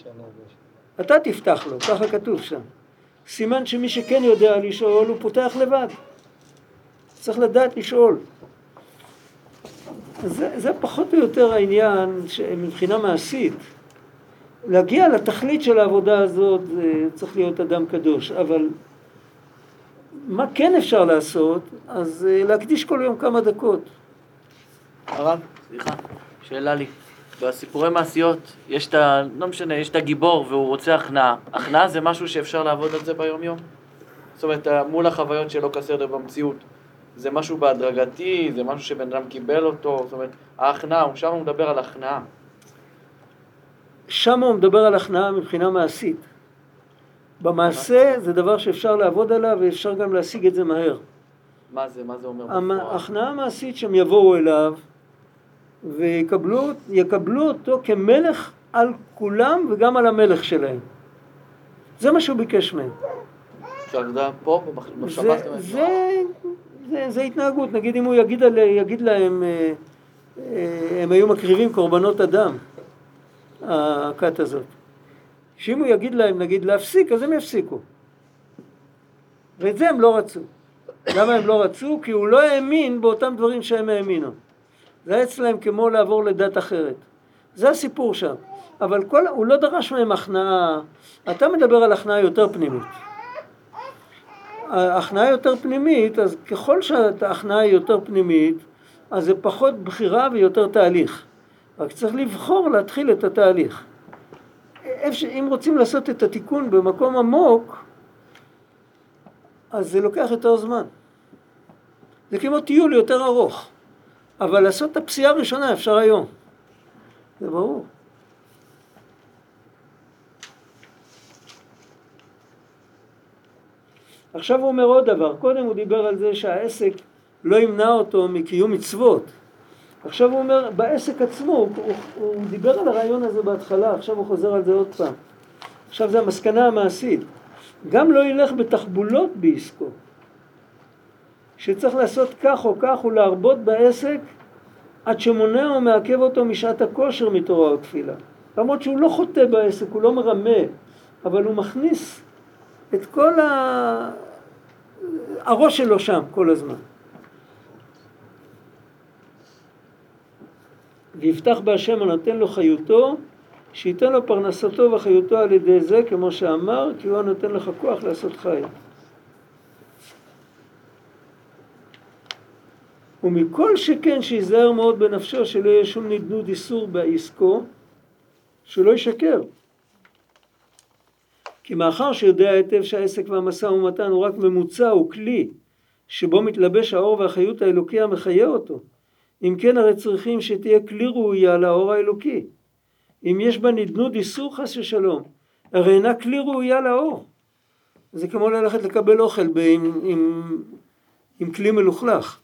אתה תפתח לו, ככה כתוב שם. סימן שמי שכן יודע לשאול, הוא פותח לבד. צריך לדעת לשאול. זה, זה פחות או יותר העניין מבחינה מעשית. להגיע לתכלית של העבודה הזאת צריך להיות אדם קדוש, אבל מה כן אפשר לעשות? אז אה, להקדיש כל יום כמה דקות. הרב, סליחה, שאלה לי. בסיפורי מעשיות, יש את ה... לא משנה, יש את הגיבור והוא רוצה הכנעה. הכנעה זה משהו שאפשר לעבוד על זה ביום-יום? זאת אומרת, מול החוויות שלו כסדר במציאות. זה משהו בהדרגתי, זה משהו שבן אדם קיבל אותו, זאת אומרת, ההכנעה, שם הוא מדבר על הכנעה. שם הוא מדבר על הכנעה מבחינה מעשית. במעשה זה דבר שאפשר לעבוד עליו ואפשר גם להשיג את זה מהר. מה זה, מה זה אומר המ- בפועל? ההכנעה המעשית שהם יבואו אליו ויקבלו יקבלו אותו כמלך על כולם וגם על המלך שלהם. זה מה שהוא ביקש מהם. אפשר לדעת פה, במחשבה זה, זאת אומרת? זה, זה, זה התנהגות, נגיד אם הוא יגיד, על, יגיד להם, אה, אה, הם היו מקריבים קורבנות אדם, הכת הזאת. שאם הוא יגיד להם, נגיד, להפסיק, אז הם יפסיקו. ואת זה הם לא רצו. למה הם לא רצו? כי הוא לא האמין באותם דברים שהם האמינו. זה היה אצלהם כמו לעבור לדת אחרת. זה הסיפור שם. אבל כל, הוא לא דרש מהם הכנעה, אתה מדבר על הכנעה יותר פנימית. ההכנעה יותר פנימית, אז ככל שההכנעה היא יותר פנימית, אז זה פחות בחירה ויותר תהליך. רק צריך לבחור להתחיל את התהליך. ש- אם רוצים לעשות את התיקון במקום עמוק, אז זה לוקח יותר זמן. זה כמו טיול יותר ארוך. אבל לעשות את הפסיעה הראשונה אפשר היום. זה ברור. עכשיו הוא אומר עוד דבר, קודם הוא דיבר על זה שהעסק לא ימנע אותו מקיום מצוות. עכשיו הוא אומר, בעסק עצמו, הוא, הוא, הוא דיבר על הרעיון הזה בהתחלה, עכשיו הוא חוזר על זה עוד פעם. עכשיו זה המסקנה המעשית. גם לא ילך בתחבולות בעסקו. שצריך לעשות כך או כך ולהרבות בעסק עד שמונע או מעכב אותו משעת הכושר מתורה או תפילה. למרות שהוא לא חוטא בעסק, הוא לא מרמה, אבל הוא מכניס את כל ה... הראש שלו שם כל הזמן. ויפתח בהשם הנותן לו חיותו, שייתן לו פרנסתו וחיותו על ידי זה, כמו שאמר, כי הוא הנותן לך כוח לעשות חי. ומכל שכן שיזהר מאוד בנפשו שלא יהיה שום נדנוד איסור בעסקו, שלא ישקר. כי מאחר שיודע היטב שהעסק והמשא ומתן הוא רק ממוצע, הוא כלי, שבו מתלבש האור והחיות האלוקי המחיה אותו. אם כן הרי צריכים שתהיה כלי ראויה לאור האלוקי. אם יש בה נדנוד איסור חס ושלום, הרי אינה כלי ראויה לאור. זה כמו ללכת לקבל אוכל ב- עם, עם, עם כלי מלוכלך.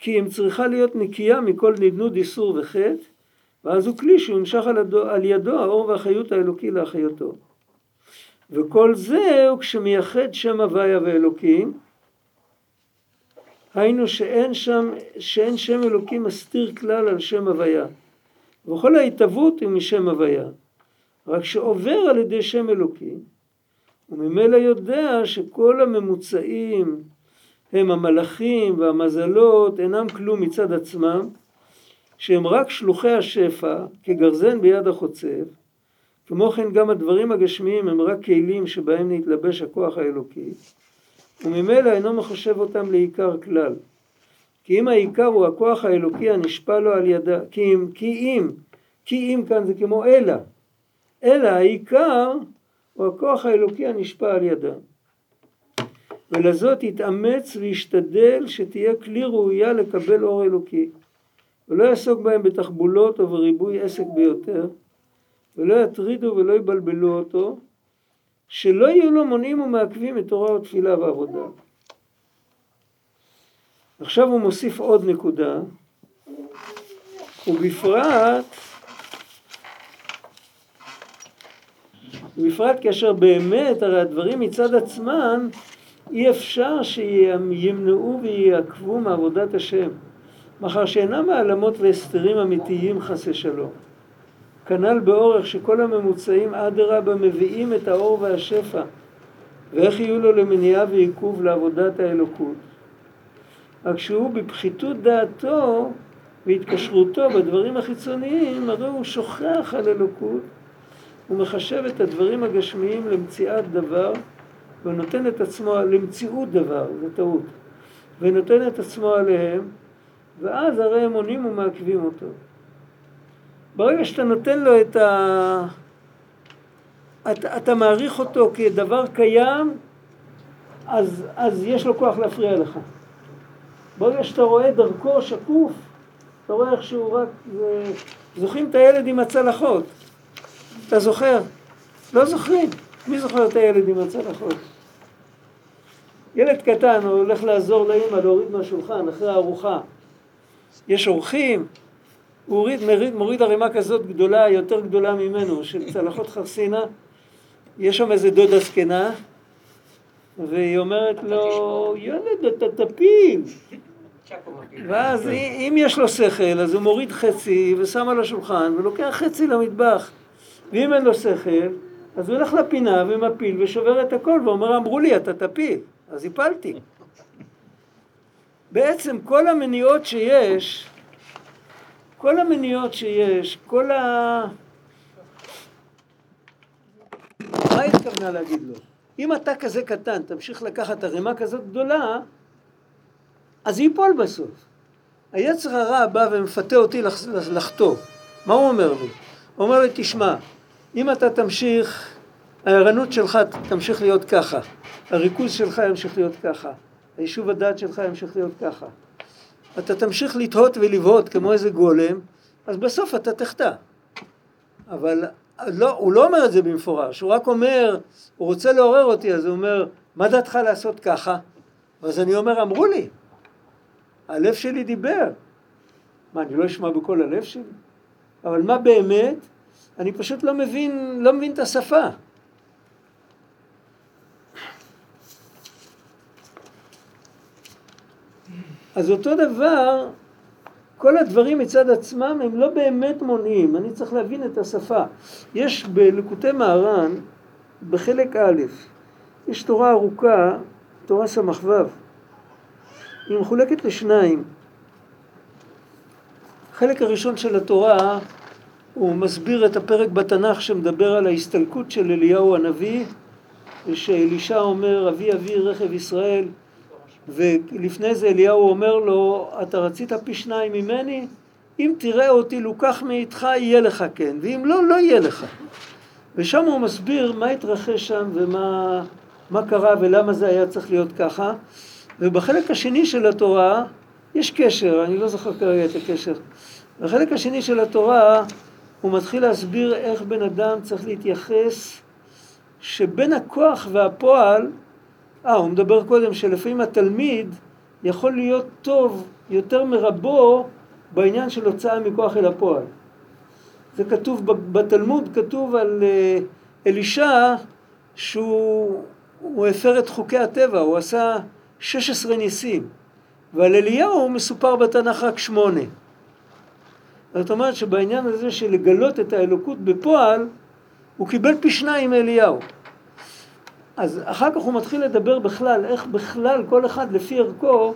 כי אם צריכה להיות נקייה מכל נדנוד איסור וחטא, ואז הוא כלי שיומשך על, הדו, על ידו האור והחיות האלוקי להחיותו. וכל זה הוא כשמייחד שם הוויה ואלוקים, היינו שאין שם, שאין שם אלוקים מסתיר כלל על שם הוויה. וכל ההתהוות היא משם הוויה. רק שעובר על ידי שם אלוקים, וממילא יודע שכל הממוצעים הם המלאכים והמזלות אינם כלום מצד עצמם, שהם רק שלוחי השפע כגרזן ביד החוצב, כמו כן גם הדברים הגשמיים הם רק כלים שבהם נתלבש הכוח האלוקי, וממילא אינו מחשב אותם לעיקר כלל. כי אם העיקר הוא הכוח האלוקי הנשפע לו על ידה, כי אם, כי אם, כי אם כאן זה כמו אלא, אלא העיקר הוא הכוח האלוקי הנשפע על ידה. ולזאת יתאמץ וישתדל שתהיה כלי ראויה לקבל אור אלוקי, ולא יעסוק בהם בתחבולות או בריבוי עסק ביותר, ולא יטרידו ולא יבלבלו אותו, שלא יהיו לו מונעים ומעכבים את תורה ותפילה ועבודה. עכשיו הוא מוסיף עוד נקודה, ובפרט, ובפרט כאשר באמת, הרי הדברים מצד עצמם, אי אפשר שימנעו ויעכבו מעבודת השם, מאחר שאינם העלמות והסתרים אמיתיים חס ושלום. כנ"ל באורך שכל הממוצעים אדרבה מביאים את האור והשפע, ואיך יהיו לו למניעה ועיכוב לעבודת האלוקות. רק שהוא בפחיתות דעתו והתקשרותו בדברים החיצוניים, הרי הוא שוכח על אלוקות ומחשב את הדברים הגשמיים למציאת דבר ונותן את עצמו למציאות דבר, זו טעות, ונותן את עצמו עליהם ואז הרי הם עונים ומעכבים אותו. ברגע שאתה נותן לו את ה... אתה, אתה מעריך אותו כדבר קיים, אז, אז יש לו כוח להפריע לך. ברגע שאתה רואה דרכו שקוף, אתה רואה איך שהוא רק... זוכרים את הילד עם הצלחות. אתה זוכר? לא זוכרים. מי זוכר את הילד עם הצלחות? ילד קטן, הולך לעזור לאמא להוריד מהשולחן אחרי הארוחה. יש אורחים, הוא הוריד, מוריד, מוריד ערימה כזאת גדולה, יותר גדולה ממנו, של צלחות חרסינה. יש שם איזה דודה זקנה, והיא אומרת לו, ילד, אתה תפיל. ואז אם יש לו שכל, אז הוא מוריד חצי ושם על השולחן ולוקח חצי למטבח. ואם אין לו שכל, אז הוא הולך לפינה ומפיל ושובר את הכל ואומר, אמרו לי, אתה תפיל. אז הפלתי. בעצם כל המניעות שיש, כל המניעות שיש, כל ה... מה היא התכוונה להגיד לו? אם אתה כזה קטן, תמשיך לקחת ערימה כזאת גדולה, אז היא ייפול בסוף. היצר הרע בא ומפתה אותי לח... לחטוא. מה הוא אומר לי? הוא אומר לי, תשמע, אם אתה תמשיך, הערנות שלך תמשיך להיות ככה, הריכוז שלך ימשיך להיות ככה, היישוב הדעת שלך ימשיך להיות ככה. אתה תמשיך לתהות ולבהות כמו איזה גולם, אז בסוף אתה תחטא. אבל לא, הוא לא אומר את זה במפורש, הוא רק אומר, הוא רוצה לעורר אותי, אז הוא אומר, מה דעתך לעשות ככה? אז אני אומר, אמרו לי, הלב שלי דיבר. מה, אני לא אשמע בקול הלב שלי? אבל מה באמת? אני פשוט לא מבין, לא מבין את השפה. אז אותו דבר, כל הדברים מצד עצמם הם לא באמת מונעים, אני צריך להבין את השפה. יש בלקוטי מהר"ן, בחלק א', יש תורה ארוכה, תורה ס"ו, היא מחולקת לשניים. החלק הראשון של התורה הוא מסביר את הפרק בתנ"ך שמדבר על ההסתלקות של אליהו הנביא, ושאלישע אומר אבי אבי רכב ישראל ולפני זה אליהו אומר לו, אתה רצית פי שניים ממני? אם תראה אותי לוקח מאיתך, יהיה לך כן, ואם לא, לא יהיה לך. ושם הוא מסביר מה התרחש שם ומה מה קרה ולמה זה היה צריך להיות ככה. ובחלק השני של התורה יש קשר, אני לא זוכר כרגע את הקשר. בחלק השני של התורה הוא מתחיל להסביר איך בן אדם צריך להתייחס שבין הכוח והפועל אה, הוא מדבר קודם שלפעמים התלמיד יכול להיות טוב יותר מרבו בעניין של הוצאה מכוח אל הפועל. זה כתוב בתלמוד, כתוב על אה, אלישע שהוא הפר את חוקי הטבע, הוא עשה 16 ניסים, ועל אליהו מסופר בתנ"ך רק שמונה. זאת אומרת שבעניין הזה של לגלות את האלוקות בפועל, הוא קיבל פי שניים מאליהו. אז אחר כך הוא מתחיל לדבר בכלל, איך בכלל כל אחד לפי ערכו,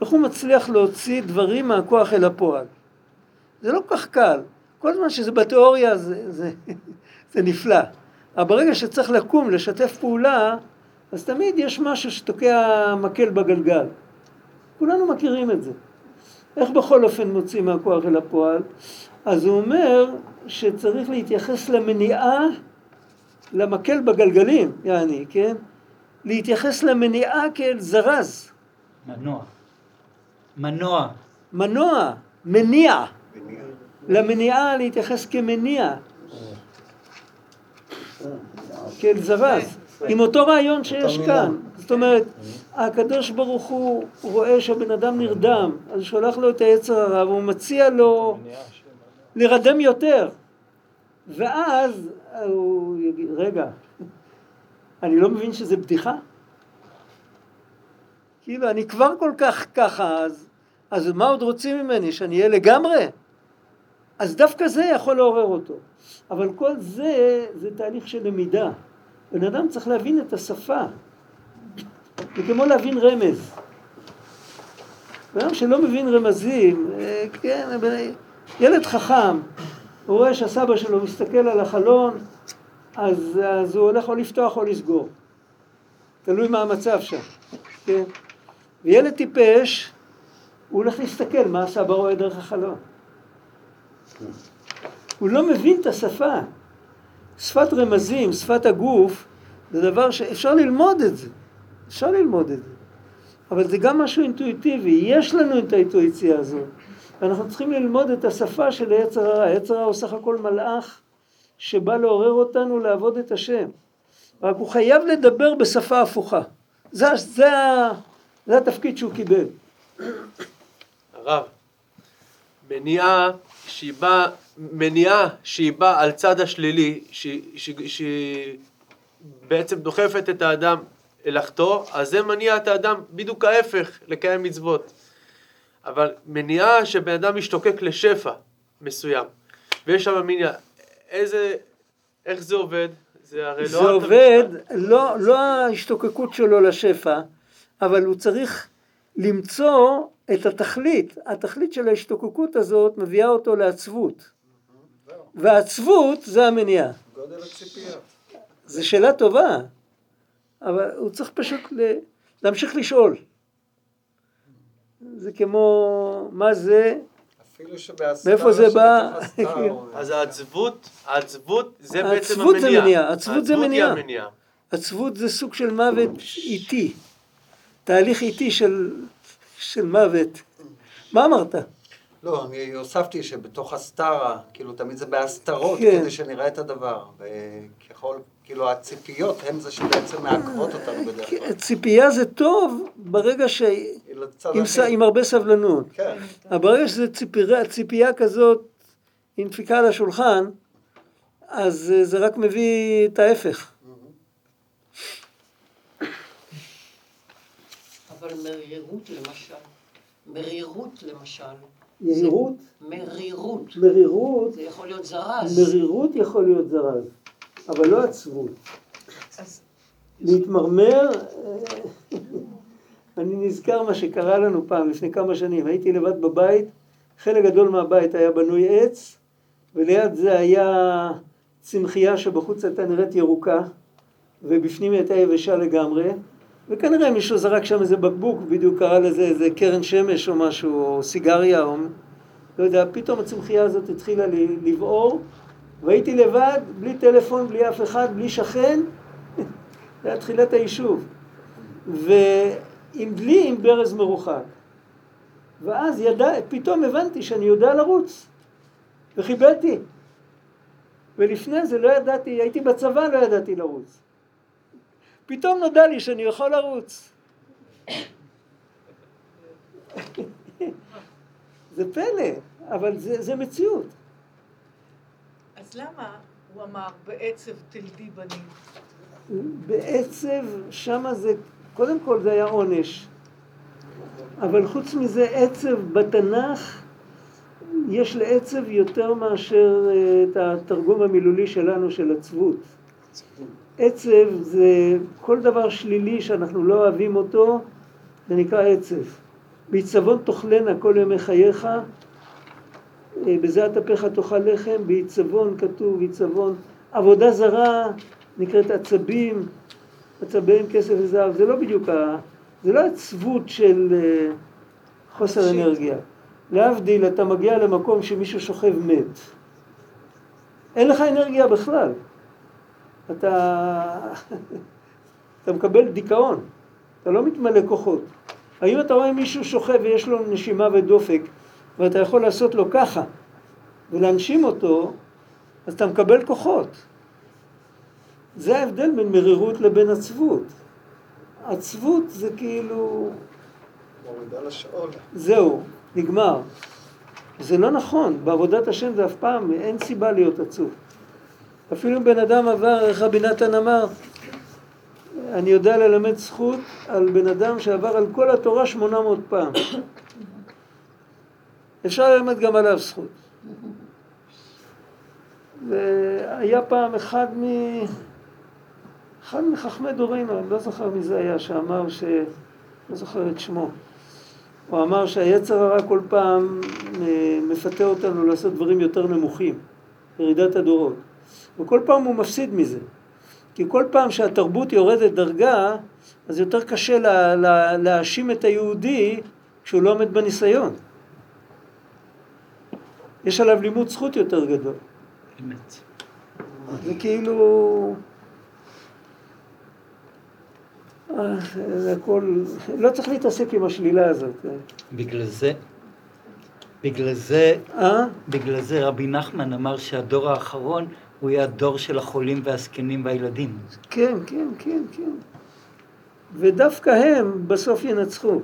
איך הוא מצליח להוציא דברים מהכוח אל הפועל. זה לא כל כך קל. כל זמן שזה בתיאוריה זה, זה, זה נפלא. אבל ברגע שצריך לקום, לשתף פעולה, אז תמיד יש משהו שתוקע מקל בגלגל. כולנו מכירים את זה. איך בכל אופן מוצאים מהכוח אל הפועל? אז הוא אומר שצריך להתייחס למניעה, למקל בגלגלים, יעני, כן? להתייחס למניעה כאל זרז, מנוע. מנוע. מנוע, מניע. למניעה להתייחס כמניע. כאל זרז. עם אותו רעיון שיש כאן. זאת אומרת, הקדוש ברוך הוא רואה שהבן אדם נרדם, אז הוא שולח לו את היצר הרע והוא מציע לו להירדם יותר. ואז הוא יגיד, רגע, אני לא מבין שזה בדיחה? כאילו, אני כבר כל כך ככה, אז, אז מה עוד רוצים ממני? שאני אהיה לגמרי? אז דווקא זה יכול לעורר אותו. אבל כל זה, זה תהליך של למידה. בן אדם צריך להבין את השפה. זה כמו להבין רמז. בן אדם שלא מבין רמזים, אה, כן, ילד חכם, הוא רואה שהסבא שלו מסתכל על החלון, אז, אז הוא הולך או לפתוח או לסגור. תלוי מה המצב שם, כן? וילד טיפש, הוא הולך להסתכל מה הסבא רואה דרך החלון. הוא לא מבין את השפה. שפת רמזים, שפת הגוף, זה דבר שאפשר ללמוד את זה. אפשר ללמוד את זה. אבל זה גם משהו אינטואיטיבי, יש לנו את האינטואיציה הזאת. ואנחנו צריכים ללמוד את השפה של היצר הרע. היצר הרע הוא סך הכל מלאך שבא לעורר אותנו לעבוד את השם. רק הוא חייב לדבר בשפה הפוכה. זה, זה, זה התפקיד שהוא קיבל. הרב, מניעה שהיא באה, מניעה שהיא באה על צד השלילי, שהיא בעצם דוחפת את האדם לחטוא, אז זה מניע את האדם בדיוק ההפך, לקיים מצוות. אבל מניעה שבן אדם משתוקק לשפע מסוים, ויש שם מניעה, איזה, איך זה עובד? זה הרי לא... זה עובד, לא, לא ההשתוקקות שלו לשפע, אבל הוא צריך למצוא את התכלית. התכלית של ההשתוקקות הזאת מביאה אותו לעצבות. והעצבות זה המניעה. גודל הציפייה. זו שאלה טובה, אבל הוא צריך פשוט להמשיך לשאול. זה כמו, מה זה, מאיפה זה בא? אז העצבות, העצבות זה בעצם המניע. העצבות זה מניעה. עצבות זה סוג של מוות איטי. תהליך איטי של, של מוות. מה אמרת? לא, אני הוספתי שבתוך הסתרה, כאילו תמיד זה בהסתרות, כן. כדי שנראה את הדבר. וככל, כאילו הציפיות הם זה שבעצם מעכבות אותנו בדרך כלל. ציפייה זה טוב ברגע ש... עם, ס... עם הרבה סבלנות. כן. אבל ברגע שזה ציפייה, ציפייה כזאת, עם דפיקה על השולחן, אז זה רק מביא את ההפך. אבל מרירות למשל, מרירות למשל. יהירות? מרירות. מרירות. זה יכול להיות זרז. מרירות יכול להיות זרז, אבל לא עצבות. להתמרמר, אה, אני נזכר מה שקרה לנו פעם, לפני כמה שנים. הייתי לבד בבית, חלק גדול מהבית היה בנוי עץ, וליד זה היה צמחייה שבחוץ הייתה נראית ירוקה, ובפנים היא הייתה יבשה לגמרי. וכנראה מישהו זרק שם איזה בקבוק, בדיוק קרא לזה איזה קרן שמש או משהו, או סיגריה, או לא יודע, פתאום הצמחייה הזאת התחילה לבעור, והייתי לבד, בלי טלפון, בלי אף אחד, בלי שכן, זה היה תחילת היישוב. ועם דלי עם ברז מרוחק. ואז ידע, פתאום הבנתי שאני יודע לרוץ, וחיבלתי. ולפני זה לא ידעתי, הייתי בצבא, לא ידעתי לרוץ. פתאום נודע לי שאני יכול לרוץ. זה פלא, אבל זה, זה מציאות. אז למה הוא אמר בעצב תלדי בנים? בעצב, שמה זה, קודם כל זה היה עונש. אבל חוץ מזה, עצב בתנ"ך, יש לעצב יותר מאשר אה, את התרגום המילולי שלנו של עצבות. עצב זה כל דבר שלילי שאנחנו לא אוהבים אותו, זה נקרא עצב. בעיצבון תאכלנה כל ימי חייך, אה, בזיעת אפיך תאכל לחם, בעיצבון כתוב עיצבון. עבודה זרה נקראת עצבים, עצביהם כסף וזהב, זה לא בדיוק ה... זה לא עצבות של אה, חוסר אנרגיה. להבדיל, אתה מגיע למקום שמישהו שוכב מת. אין לך אנרגיה בכלל. אתה, אתה מקבל דיכאון, אתה לא מתמלא כוחות. האם אתה רואה מישהו שוכב ויש לו נשימה ודופק, ואתה יכול לעשות לו ככה ולהנשים אותו, אז אתה מקבל כוחות. זה ההבדל בין מרירות לבין עצבות. עצבות זה כאילו... זהו, נגמר. זה לא נכון, בעבודת השם זה אף פעם, אין סיבה להיות עצוב. אפילו בן אדם עבר, איך רבי נתן אמר, אני יודע ללמד זכות על בן אדם שעבר על כל התורה 800 פעם. אפשר ללמד גם עליו זכות. והיה פעם אחד מ... אחד מחכמי דורנו, אני לא זוכר מי זה היה, שאמר ש... לא זוכר את שמו. הוא אמר שהיצר הרע כל פעם אה, מפתה אותנו לעשות דברים יותר נמוכים, ירידת הדורות. וכל פעם הוא מפסיד מזה. כי כל פעם שהתרבות יורדת דרגה, אז יותר קשה לה, לה, להאשים את היהודי כשהוא לא עומד בניסיון. יש עליו לימוד זכות יותר גדול. אמת. זה כאילו... אה, זה הכל... לא צריך להתעסק עם השלילה הזאת. בגלל זה, בגלל זה, אה? בגלל זה רבי נחמן אמר שהדור האחרון הוא יהיה הדור של החולים והזקנים והילדים. כן, כן, כן, כן. ודווקא הם בסוף ינצחו.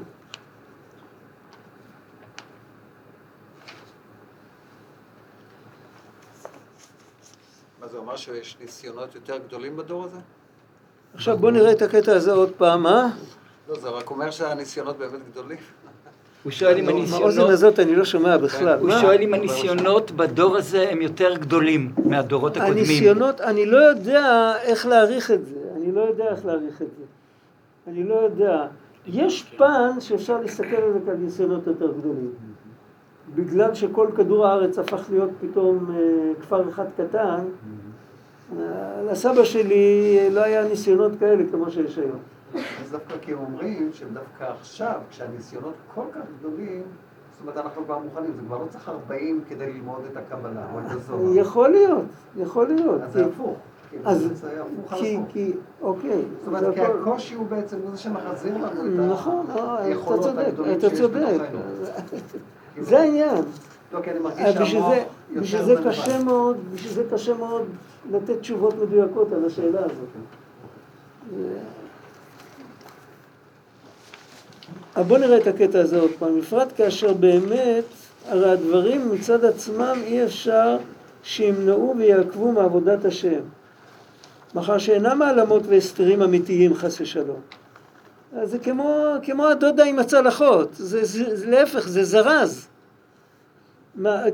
מה זה אומר שיש ניסיונות יותר גדולים בדור הזה? עכשיו בוא נראה את הקטע הזה עוד פעם, אה? לא, זה רק אומר שהניסיונות באמת גדולים. הוא שואל אם לא, מהאוזן הניסיונות, הזאת אני לא שומע בכלל. הוא? שואל אם הניסיונות בדור הזה הם יותר גדולים מהדורות הקודמים. הניסיונות, אני לא יודע איך להעריך את זה. אני לא יודע איך להעריך את זה. אני לא יודע. יש פן שאפשר להסתכל על זה כעל ניסיונות יותר גדולים. בגלל שכל כדור הארץ הפך להיות פתאום אה, כפר אחד קטן, אה, לסבא שלי לא היה ניסיונות כאלה כמו שיש היום. אז דווקא כי הם אומרים שדווקא עכשיו, כשהניסיונות כל כך גדולים, זאת אומרת, אנחנו כבר מוכנים, זה כבר לא צריך 40 כדי ללמוד את הקבלה או את הזוהר. יכול להיות, יכול להיות. אז זה הפוך. אז כי. כי, אוקיי. זאת אומרת, כי הקושי הוא בעצם זה שמחזיר לנו את נכון, אתה היכולות צודק, הגדולים אתה שיש צודק. בתוכנו. זה העניין. לא, כי אני מרגיש אה, בשביל שהמוח זה, יותר בשביל זה. קשה מאוד, בשביל זה קשה מאוד לתת תשובות מדויקות על השאלה הזאת. זה- אבל בוא נראה את הקטע הזה עוד פעם, בפרט כאשר באמת, הרי הדברים מצד עצמם אי אפשר שימנעו ויעכבו מעבודת השם. מאחר שאינם העלמות והסתרים אמיתיים חס ושלום. אז זה כמו, כמו הדודה עם הצלחות, זה, זה, זה להפך, זה זרז.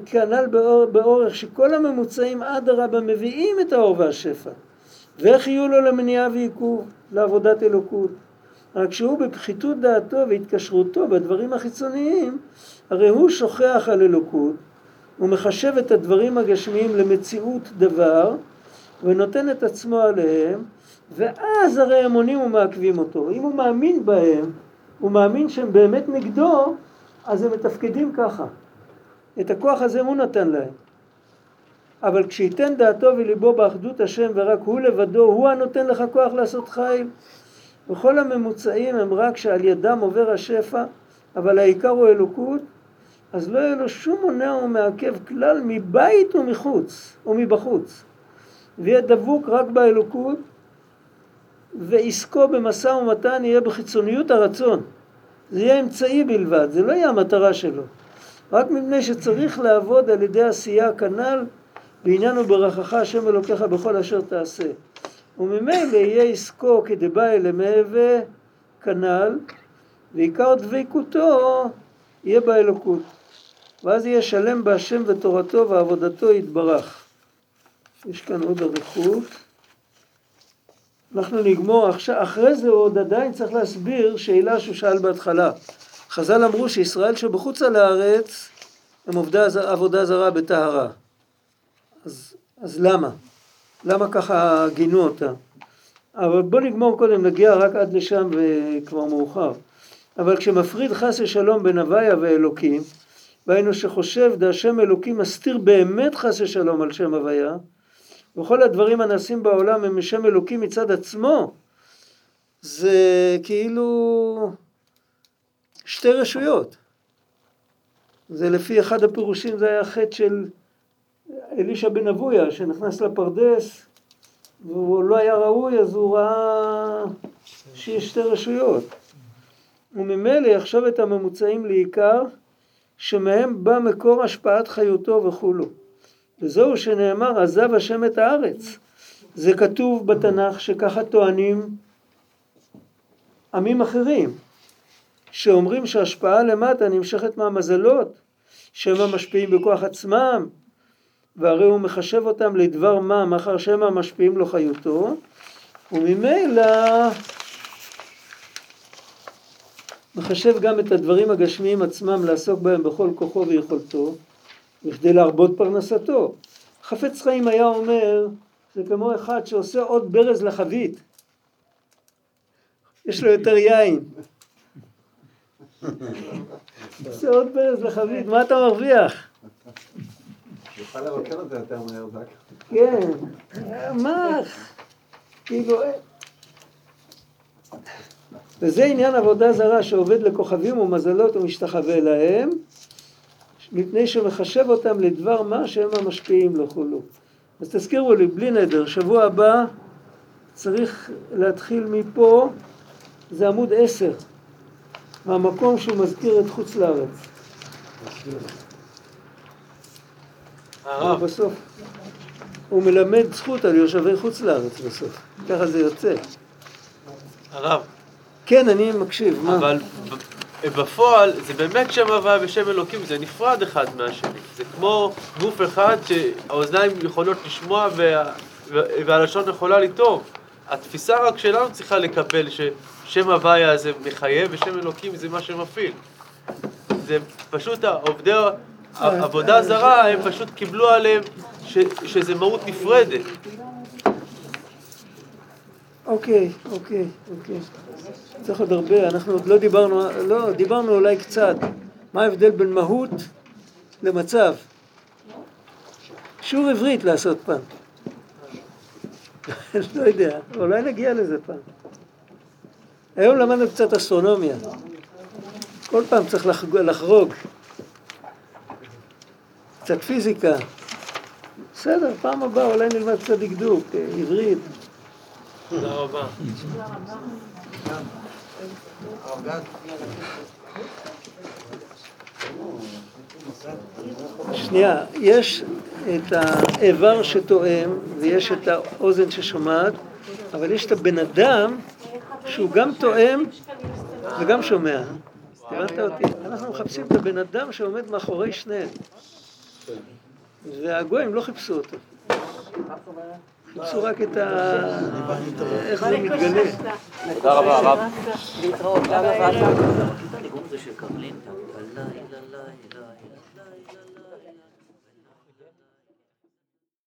כנ"ל באור, באורך שכל הממוצעים אדרבה מביאים את האור והשפע. ואיך יהיו לו למניעה ועיכוב לעבודת אלוקות? רק שהוא בפחיתות דעתו והתקשרותו בדברים החיצוניים, הרי הוא שוכח על אלוקות, הוא מחשב את הדברים הגשמיים למציאות דבר, ונותן את עצמו עליהם, ואז הרי הם עונים ומעכבים אותו. אם הוא מאמין בהם, הוא מאמין שהם באמת נגדו, אז הם מתפקדים ככה. את הכוח הזה הוא נתן להם. אבל כשייתן דעתו וליבו באחדות השם ורק הוא לבדו, הוא הנותן לך כוח לעשות חיל. וכל הממוצעים הם רק שעל ידם עובר השפע, אבל העיקר הוא אלוקות, אז לא יהיה לו שום מונע ומעכב כלל מבית ומחוץ, ומבחוץ. ויהיה דבוק רק באלוקות, ועסקו במשא ומתן יהיה בחיצוניות הרצון. זה יהיה אמצעי בלבד, זה לא יהיה המטרה שלו. רק מפני שצריך לעבוד על ידי עשייה כנ"ל, בעניין וברכך השם אלוקיך בכל אשר תעשה. וממילא יהיה עסקו כדבעי למהווה כנ"ל, ועיקר דבקותו יהיה באלוקות. ואז יהיה שלם בהשם ותורתו ועבודתו יתברך. יש כאן עוד אריכות. אנחנו נגמור עכשיו, אחרי זה עוד עדיין צריך להסביר שאלה שהוא שאל בהתחלה. חז"ל אמרו שישראל שבחוץ על הארץ הם עובדה, עבודה זרה בטהרה. אז, אז למה? למה ככה גינו אותה? אבל בוא נגמור קודם, נגיע רק עד לשם וכבר מאוחר. אבל כשמפריד חס ושלום בין הוויה ואלוקים, והיינו שחושב דה השם אלוקים מסתיר באמת חס ושלום על שם הוויה, וכל הדברים הנעשים בעולם הם משם אלוקים מצד עצמו, זה כאילו שתי רשויות. זה לפי אחד הפירושים זה היה חטא של אלישע בן אבויה שנכנס לפרדס והוא לא היה ראוי אז הוא ראה שיש שתי רשויות. וממילא יחשוב את הממוצעים לעיקר שמהם בא מקור השפעת חיותו וכולו. וזהו שנאמר עזב השם את הארץ. זה כתוב בתנ"ך שככה טוענים עמים אחרים, שאומרים שהשפעה למטה נמשכת מהמזלות, שהם המשפיעים בכוח עצמם, והרי הוא מחשב אותם לדבר מה, מאחר שהם המשפיעים לו חיותו, וממילא מחשב גם את הדברים הגשמיים עצמם לעסוק בהם בכל כוחו ויכולתו, בכדי להרבות פרנסתו. חפץ חיים היה אומר, זה כמו אחד שעושה עוד ברז לחבית. יש לו יותר יין. עושה עוד ברז לחבית, מה אתה מרוויח? יוכל לבקר את זה יותר מהר, כן, מה? כאילו... וזה עניין עבודה זרה שעובד לכוכבים ומזלות ומשתחווה להם, מפני שמחשב אותם לדבר מה שהם המשפיעים לכולו. אז תזכירו לי, בלי נדר, שבוע הבא צריך להתחיל מפה, זה עמוד עשר, מהמקום שהוא מזכיר את חוץ לארץ. הרב, בסוף. הוא מלמד זכות על יושבי חוץ לארץ בסוף, ככה זה יוצא. הרב, כן, אני מקשיב, מה? אבל בפועל זה באמת שם הוויה ושם אלוקים, זה נפרד אחד מהשני. זה כמו גוף אחד שהאוזניים יכולות לשמוע וה, וה- והלשון יכולה לטעום. התפיסה רק שלנו צריכה לקבל ששם הוויה זה מחייב ושם אלוקים זה מה שמפעיל. זה פשוט העובדי העבודה זרה, הם פשוט קיבלו עליהם ש, שזה מהות נפרדת. אוקיי, אוקיי, אוקיי. צריך עוד הרבה, אנחנו עוד לא דיברנו, לא, דיברנו אולי קצת. מה ההבדל בין מהות למצב? שיעור עברית לעשות פעם. לא יודע, אולי נגיע לזה פעם. היום למדנו קצת אסטרונומיה. כל פעם צריך. לחרוג. קצת פיזיקה. בסדר, פעם הבאה אולי נלמד קצת דקדוק, אה, עברית. תודה רבה. שנייה, יש את האיבר שתואם ויש את האוזן ששומעת, אבל יש את הבן אדם שהוא גם תואם וגם שומע. הבנת אותי? אנחנו מחפשים את הבן אדם שעומד מאחורי שניהם. והגויים לא חיפשו אותו. חיפשו רק את ה... איך זה מתגלה. תודה רבה, הרב. להתראות,